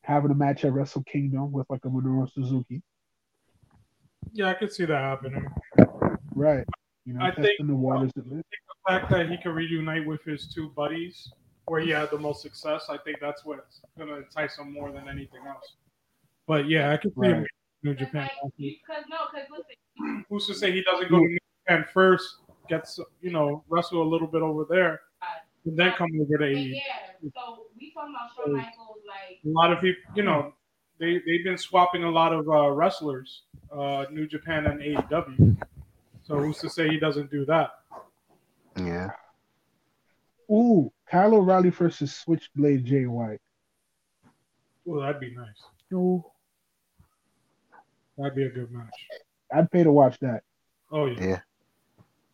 having a match at Wrestle Kingdom with like a Minoru Suzuki. Yeah, I could see that happening. Right. You know, I think- the waters a bit. The fact that he can reunite with his two buddies, where he had the most success, I think that's what's going to entice him more than anything else. But yeah, I could see Right. in New Japan. Because no, because listen, Who's to say he doesn't go to New Japan first, gets you know wrestle a little bit over there, and then come over to but AEW? yeah. So we talking about Shawn Michaels, like A lot of people, you know, they they've been swapping a lot of uh, wrestlers, uh, New Japan and AEW. So who's to say he doesn't do that? Yeah. Ooh, Kyle O'Reilly versus Switchblade Jay White. Well, that'd be nice. Ooh. That'd be a good match. I'd pay to watch that. Oh yeah. Yeah.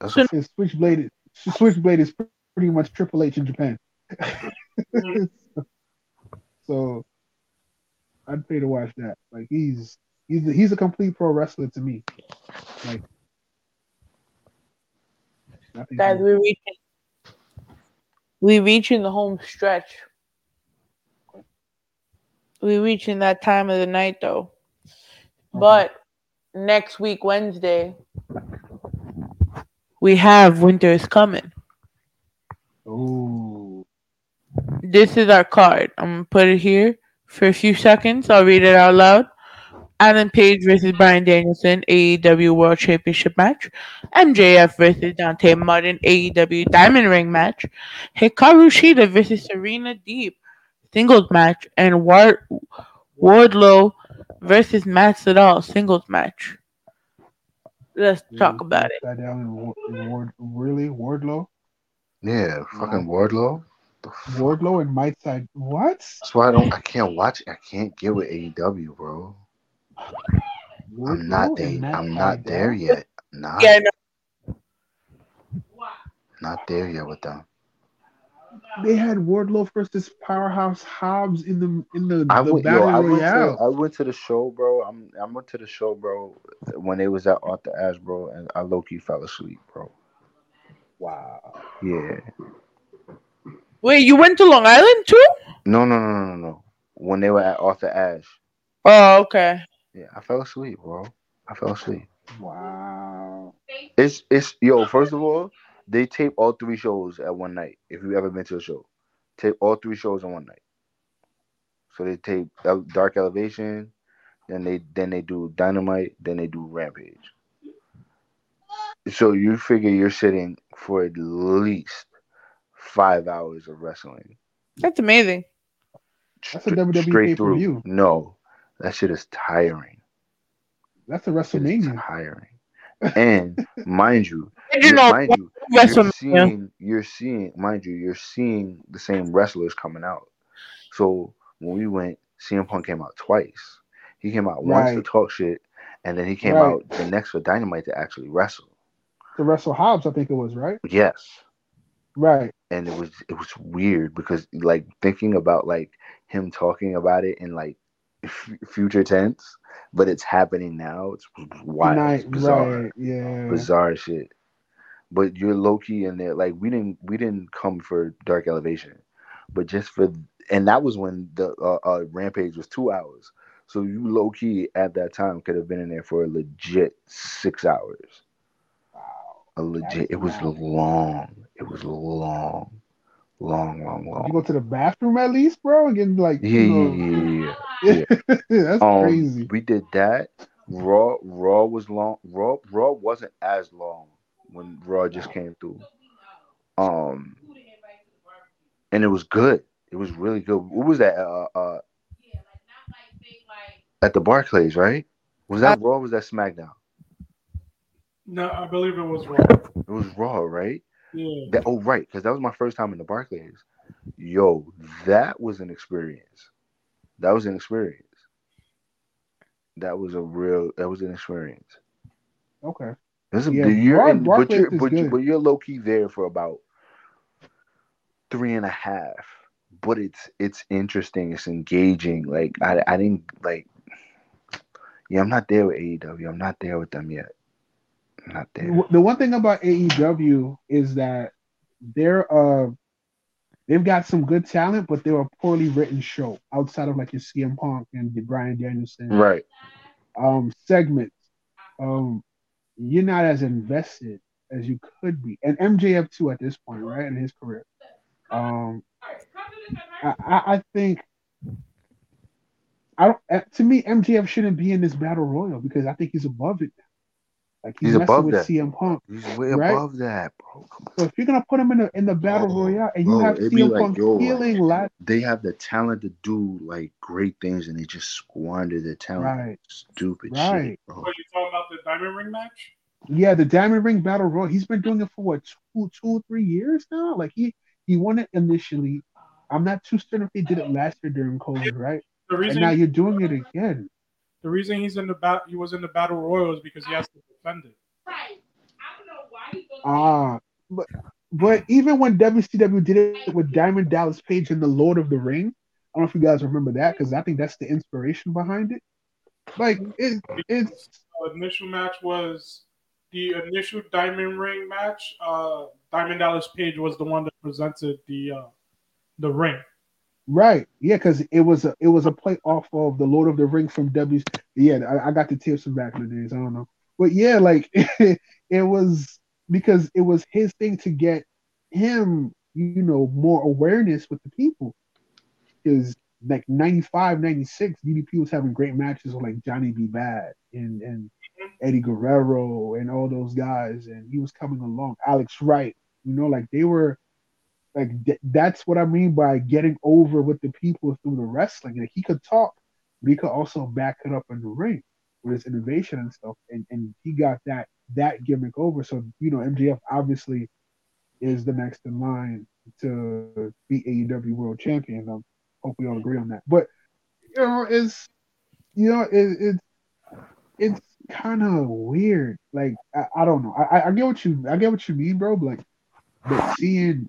That's So- Switchblade, Switchblade is pretty much Triple H in Japan. so I'd pay to watch that. Like he's he's a, he's a complete pro wrestler to me. Like Guys, we're reaching. We're reaching the home stretch. We're reaching that time of the night, though. Mm-hmm. But next week, Wednesday, we have Winter is Coming. oh This is our card. I'm going to put it here for a few seconds. I'll read it out loud. Adam Page versus Bryan Danielson, AEW World Championship match. MJF versus Dante Martin, AEW Diamond Ring match. Hikaru Shida versus Serena Deeb, singles match. And Ward- Wardlow versus Matt Sydal, singles match. Let's talk about it. That down in Ward, really Wardlow, yeah, fucking Wardlow. Wardlow and Might Side. What? That's why I don't. I can't watch. I can't get with AEW, bro. I'm not there. I'm not there yet. Nah, Yeah, no, not there yet with them. They had Wardlow versus Powerhouse Hobbs in the in the, I the went, battle yo, I went, to, royale. I went to the show, bro. I'm, I went to the show, bro, when they was at Arthur Ashe, bro, and I low key fell asleep, bro. wow. Yeah. Wait, you went to Long Island too? No, no, no, no, no, no. When they were at Arthur Ashe, Oh, okay. Yeah, I fell asleep, bro. I fell asleep. Wow. It's, it's, yo. First of all, they tape all three shows at one night. If you've ever been to a show, tape all three shows in one night. So they tape Dark Elevation, then they then they do Dynamite, then they do Rampage. So you figure you're sitting for at least five hours of wrestling. That's amazing. That's a WWE straight through. pay-per-view. No, that shit is tiring. That's a Shit is WrestleMania. tiring. And mind you, you you're- know mind you, you're seeing, you're seeing, mind you, you're seeing the same wrestlers coming out. So when we went, CM Punk came out twice. He came out once to Right. talk shit, and then he came Right. out the next for Dynamite to actually wrestle. To Wrestle Hobbs, I think it was right. Yes, Right. and it was it was weird because like thinking about like him talking about it and like f- future tense, but it's happening now. It's wild, it's bizarre. right. Yeah. bizarre shit. But you're low key in there. Like we didn't we didn't come for Dark Elevation, but just for and that was when the uh, uh, Rampage was two hours. So you low key at that time could have been in there for a legit six hours. Wow. A legit. It was wild. long. It was long, long, long, Did you long. go to the bathroom at least, bro? And get like, Yeah, you yeah, know, yeah, yeah. that's Um, crazy. we did that. Raw, Raw was long. Raw, Raw wasn't as long when Raw just came through. Um, and it was good. It was really good. What was that? Uh, uh, at the Barclays, right? Was that Raw? Or was that SmackDown? No, I believe it was Raw. It was Raw, right? Yeah. That oh right, because that was my first time in the Barclays. Yo, that was an experience. That was an experience. That was a real. That was an experience. Okay. This is, Yeah, you're in, but you're but, you, but you're low key there for about three and a half. But it's it's interesting. It's engaging. Like I I didn't like. Yeah, I'm not there with AEW. I'm not there with them yet. Not there. the the one thing about AEW is that they're uh they've got some good talent, but they're a poorly written show outside of like your CM Punk and your Bryan Danielson Right. um segments. Um you're not as invested as you could be. And MJF too at this point, right, in his career. Um I, I, think I don't uh, to me MJF shouldn't be in this battle royal because I think he's above it now. Like he's, He's messing above with that. CM Punk. He's way Right? above that, bro. So if you're gonna put him in the in the battle Bro, royale and you bro, have it'd CM like, Punk yo, healing last They have the talent to do like great things, and they just squander their talent. right, Stupid Right. shit, bro. What you talking about the Diamond Ring match? yeah, the Diamond Ring Battle Royal. He's been doing it for what two, two or three years now. Like he he won it initially. I'm not too certain if they did it last year during COVID, right? The And reason now you're doing it again. the reason he's in the bat he was in the battle royal is because he has to defend. Right. I don't know why he goes. Ah, but but even when WCW did it with Diamond Dallas Page and the Lord of the Ring, I don't know if you guys remember that because I think that's the inspiration behind it. Like it, it's The initial match was the initial Diamond Ring match. Uh, Diamond Dallas Page was the one that presented the uh, the ring. right, yeah, because it was a it was a play off of the Lord of the Ring from W. Yeah, I, I got the tips from back in the days. I don't know, but yeah, like it was because it was his thing to get him, you know, more awareness with the people. Because like 95, 96, DDP was having great matches with like Johnny B. Bad and and Eddie Guerrero and all those guys, and he was coming along. Alex Wright, you know, like they were like th- that's what I mean by getting over with the people through the wrestling. Like he could talk, but he could also back it up in the ring with his innovation and stuff. And and he got that that gimmick over. So you know, MJF obviously is the next in line to be AEW World Champion. Um, hope we all agree on that. But you know, it's you know, it, it's it's kind of weird. Like I, I don't know. I, I get what you I get what you mean, bro. But like, but seeing,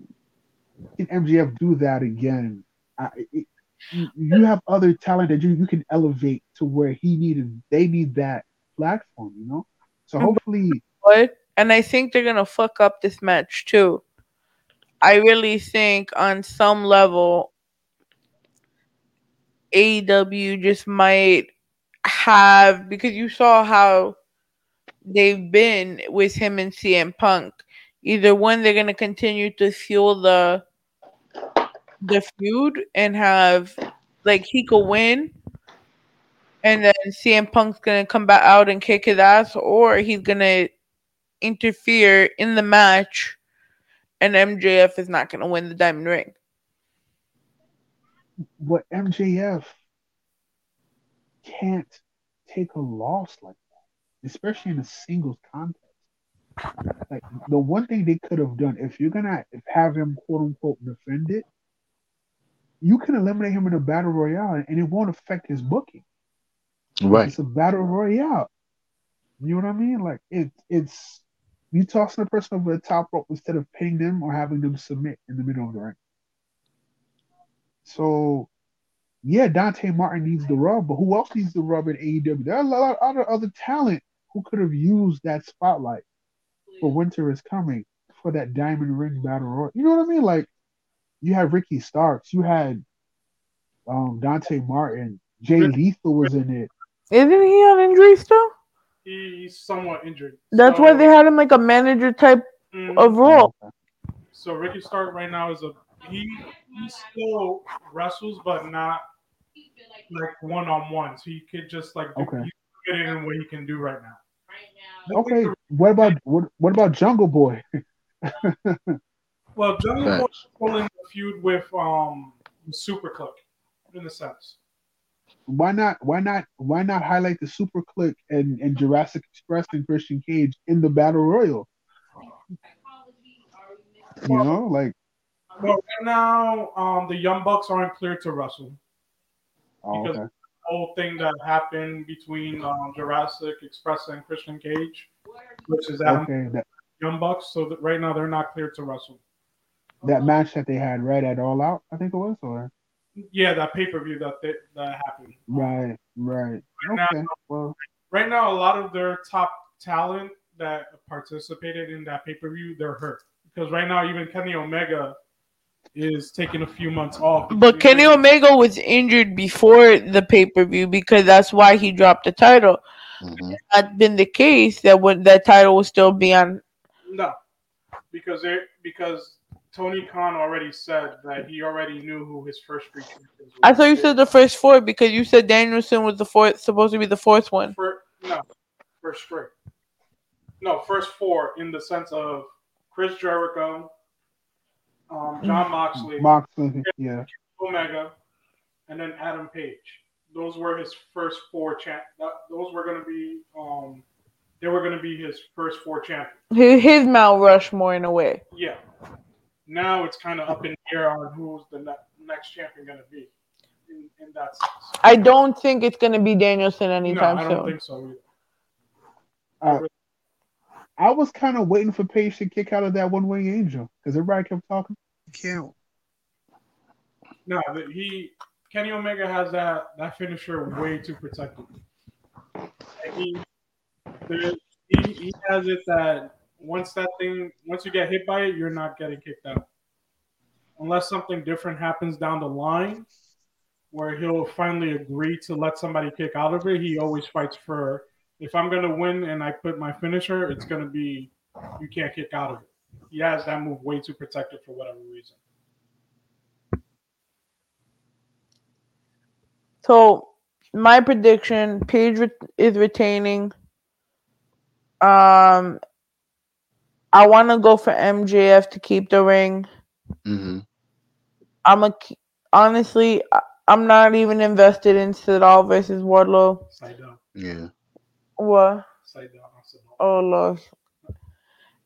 MJF do that again, I, it, you, you have other talent that you you can elevate to where he needed. They need that platform, you know. So hopefully, What? And I think they're gonna fuck up this match too. I really think on some level AEW just might have because you saw how they've been with him and CM Punk. Either one, they're gonna continue to fuel the the feud and have like he could win, and then CM Punk's gonna come back out and kick his ass, or he's gonna interfere in the match, and MJF is not gonna win the Diamond Ring. what MJF can't take a loss like that, especially in a singles contest. Like the one thing they could have done, if you're gonna have him quote unquote defend it, you can eliminate him in a battle royale and it won't affect his booking. Right. It's a battle royale. You know what I mean? Like it, it's you tossing a person over the top rope instead of pinning them or having them submit in the middle of the ring. So, yeah, Dante Martin needs the rub, but who else needs the rub in AEW? There are a lot of other other talent who could have used that spotlight for Winter is Coming for that Diamond Ring battle royal. You know what I mean? Like you had Ricky Starks, you had um Dante Martin, Jay Lethal was in it. Isn't he on injury still? He's somewhat injured. That's So- why they had him like a manager type Mhm. of role. So Ricky Stark right now is a he he still wrestles, but not like one on one. So he could just like do, Okay. he's fitting in what he can do right now. Okay, what about what, what about Jungle Boy? Well, Jungle Boy is pulling a feud with um Super Kliq in a sense. Why not why not why not highlight the Super Kliq and, and Jurassic Express and Christian Cage in the Battle Royal? You know, like Well, right now, um, the Young Bucks aren't cleared to wrestle. oh, Because- okay. Whole thing that happened between um, Jurassic Express and Christian Cage, which is Adam Okay, that Young Bucks. So that right now they're not cleared to wrestle. That match that they had right at All Out, I think it was, or Yeah, that pay per view that they, that happened. right, right. Now- Okay, well, Right now, a lot of their top talent that participated in that pay per view, they're hurt because right now even Kenny Omega is taking a few months off. But Kenny Omega was injured before the pay per view because that's why he dropped the title. Mhm. Had been the case that when that title will still be on. No, because they because Tony Khan already said that he already knew who his first three champions would I thought you said the first four because you said Danielson was the fourth, supposed to be the fourth one. Fir- no, first three. No, first four in the sense of Chris Jericho, um, Jon Moxley, Moxley, yeah. Omega, and then Adam Page. Those were his first four champ. That, those were going to be um, they were going to be his first four champions. His, his Mount Rushmore in a way. Yeah. Now it's kind of up in the air on who's the ne- next champion going to be. In, in that sense. I don't think it's gonna be Danielson No, anytime I don't soon. think so either. Uh, I was kind of waiting for Page to kick out of that one wing angel because everybody kept talking. Can't. No, that he Kenny Omega has that that finisher way too protected. He, there, he he has it that once that thing once you get hit by it, you're not getting kicked out. Unless something different happens down the line where he'll finally agree to let somebody kick out of it, he always fights for if I'm gonna win and I put my finisher, it's gonna be you can't kick out of it. He has that move way too protected for whatever reason. So my prediction: Page is retaining. Um, I want to go for MJF to keep the ring. hmm I'm a honestly, I, I'm not even invested in Sydal versus Wardlow. Side. Yeah. What? Side down. I said no. Oh Lord.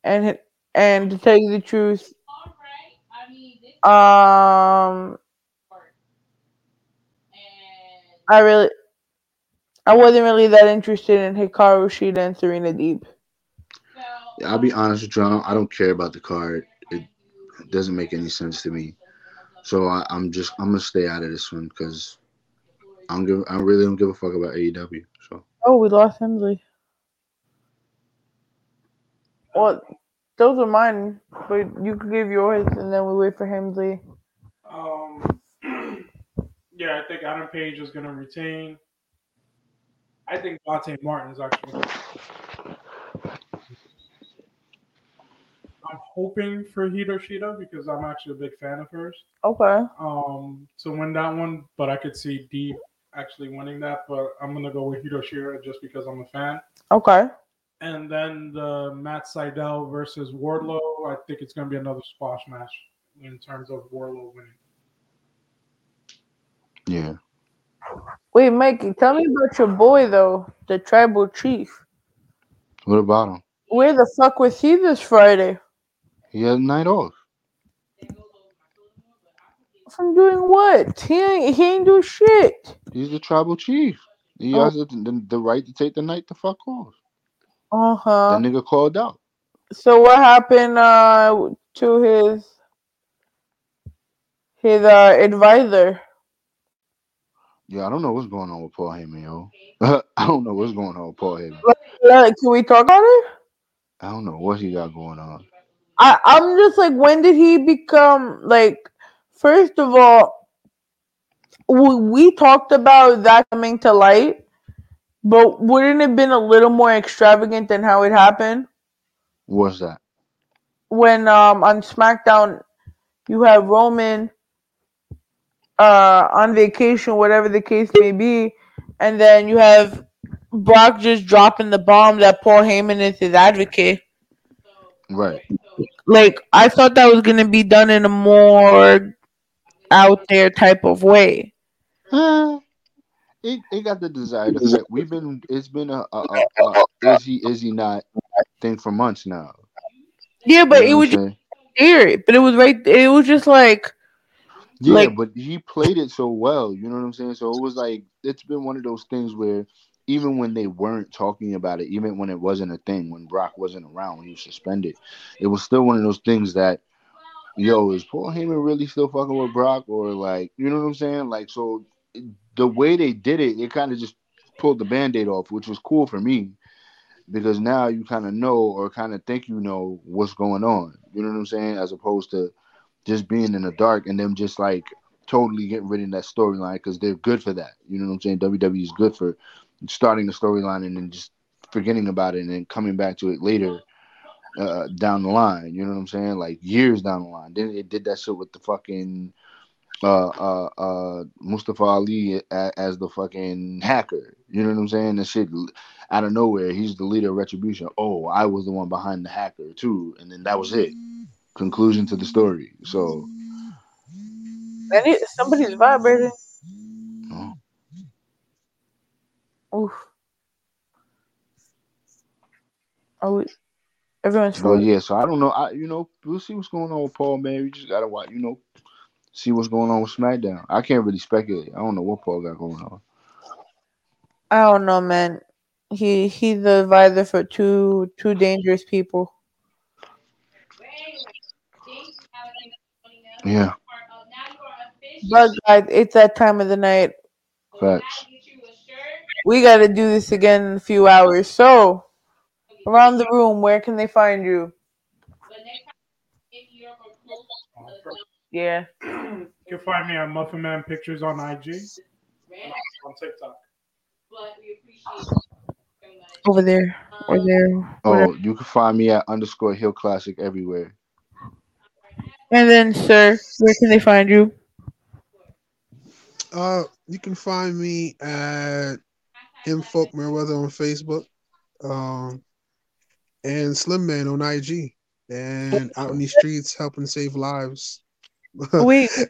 And it- and to tell you the truth, All right. I mean, this um, I really, I wasn't really that interested in Hikaru Shida and Serena Deeb. So Yeah, I'll be honest with you. I don't, I don't care about the card. It doesn't make any sense to me. So I, I'm just I'm gonna stay out of this one because I don't give I really don't give a fuck about AEW. So Oh, we lost Himsley. Well, those are mine, but you could give yours, and then we wait for Himsley. Um, yeah, I think Adam Page is going to retain. I think Dante Martin is actually. I'm hoping for Hito Shida because I'm actually a big fan of hers. Okay. Um, to win that one, but I could see Deeb actually winning that. But I'm gonna go with Hito Shida just because I'm a fan. Okay. And then the Matt Sydal versus Wardlow. I think it's gonna be another squash match in terms of Wardlow winning. yeah, Wait, Mikey, tell me about your boy though, the tribal chief. what about him? Where the fuck was he this Friday? He had a night off. From doing what? He ain't, he ain't do shit. He's the tribal chief. He Oh. has the, the, the right to take the night the fuck off. Uh huh. That nigga called out. So what happened uh to his his uh advisor? Yeah, I don't know what's going on with Paul Heyman, yo. I don't know what's going on with Paul Heyman. Yeah, can we talk about it? I don't know what he got going on. I I'm just like, when did he become like? First of all, we, we talked about that coming to light, but wouldn't it have been a little more extravagant than how it happened? What's that? when um on SmackDown you have Roman uh on vacation, whatever the case may be, and then you have Brock just dropping the bomb that Paul Heyman is his advocate. Right. Like I thought that was gonna be done in a more out there type of way. Uh, it, it got the desired effect. We've been it's been a, a, a, a is he is he not thing for months now. Yeah, but You it was just weird. But it was right. It was just like Yeah, Like- but he played it so well. You know what I'm saying? So it was like it's been one of those things where even when they weren't talking about it, even when it wasn't a thing, when Brock wasn't around, when he was suspended, it was still one of those things that, yo, is Paul Heyman really still fucking with Brock, or like, you know what I'm saying? Like, so the way they did it, it kind of just pulled the band-aid off, which was cool for me. because now you kind of know or kind of think you know what's going on. You know what I'm saying? As opposed to just being in the dark and them just like totally getting rid of that storyline because they're good for that. You know what I'm saying? WWE is good for starting the storyline and then just forgetting about it and then coming back to it later uh, down the line. You know what I'm saying? Like years down the line. Then it did that shit with the fucking uh uh uh Mustafa Ali a- as the fucking hacker. You know what I'm saying? The shit out of nowhere, he's the leader of Retribution. Oh, I was the one behind the hacker too, and then that was it. Conclusion to the story. So somebody's vibrating. oh, Oof. Oh, everyone's well, yeah. So I don't know. I you know we'll see what's going on with Paul. Man, we just gotta watch. You know, see what's going on with SmackDown. I can't really speculate. I don't know what Paul got going on. I don't know, man. He he's the advisor for two two dangerous people. Yeah, But guys, it's that time of the night. facts. We got to do this again in a few hours. So, around the room, where can they find you? Yeah. You can find me at Muffin Man Pictures on IG, on TikTok. Over there. Or there. whatever. Oh, you can find me at underscore Heel Classic everywhere. And then, sir, where can they find you? Uh, you can find me at M Folk Merweather on Facebook, um, and Slim Man on IG, and out in the streets helping save lives. Wait,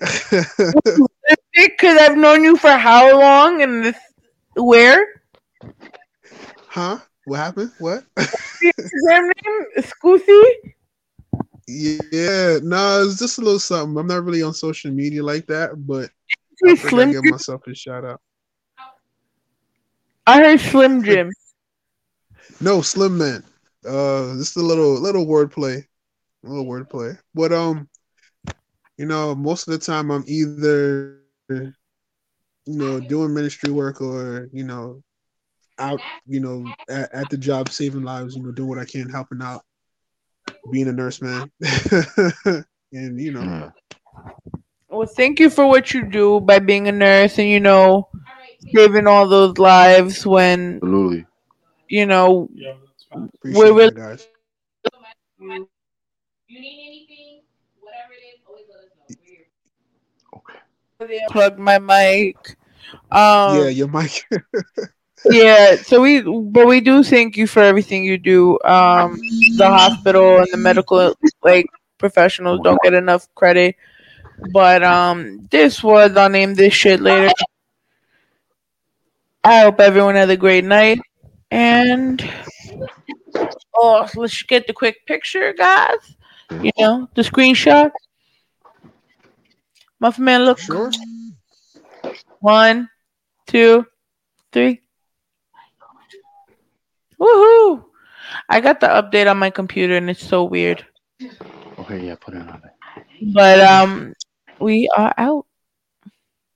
because I've known you for how long and this, where? huh? What happened? What? Instagram name? Scusi? yeah, no, it's just a little something. I'm not really on social media like that, but I think I Slim give myself a shout out. I heard Slim Jim. No, Slim Man. Uh, just a little little wordplay, a little wordplay. But um, you know, most of the time I'm either, you know, doing ministry work or you know, out, you know, at, at the job saving lives. You know, doing what I can, helping out, being a nurse, man. and you know, Well, thank you for what you do by being a nurse and, you know, saving all those lives when, Absolutely. you know, Yeah, that's fine. appreciate Wait, wait. guys. You need anything, whatever it is, always let us know. We're here. plug my mic. Um, yeah, your mic. yeah so we but we do thank you for everything you do um the hospital and the medical like professionals don't get enough credit but um this was i'll name this shit later i hope everyone had a great night and oh let's get the quick picture guys you know the screenshot muffin man look sure. one two three Woohoo! I got the update on my computer and it's so weird. Okay, yeah, put it on there. But um we are out.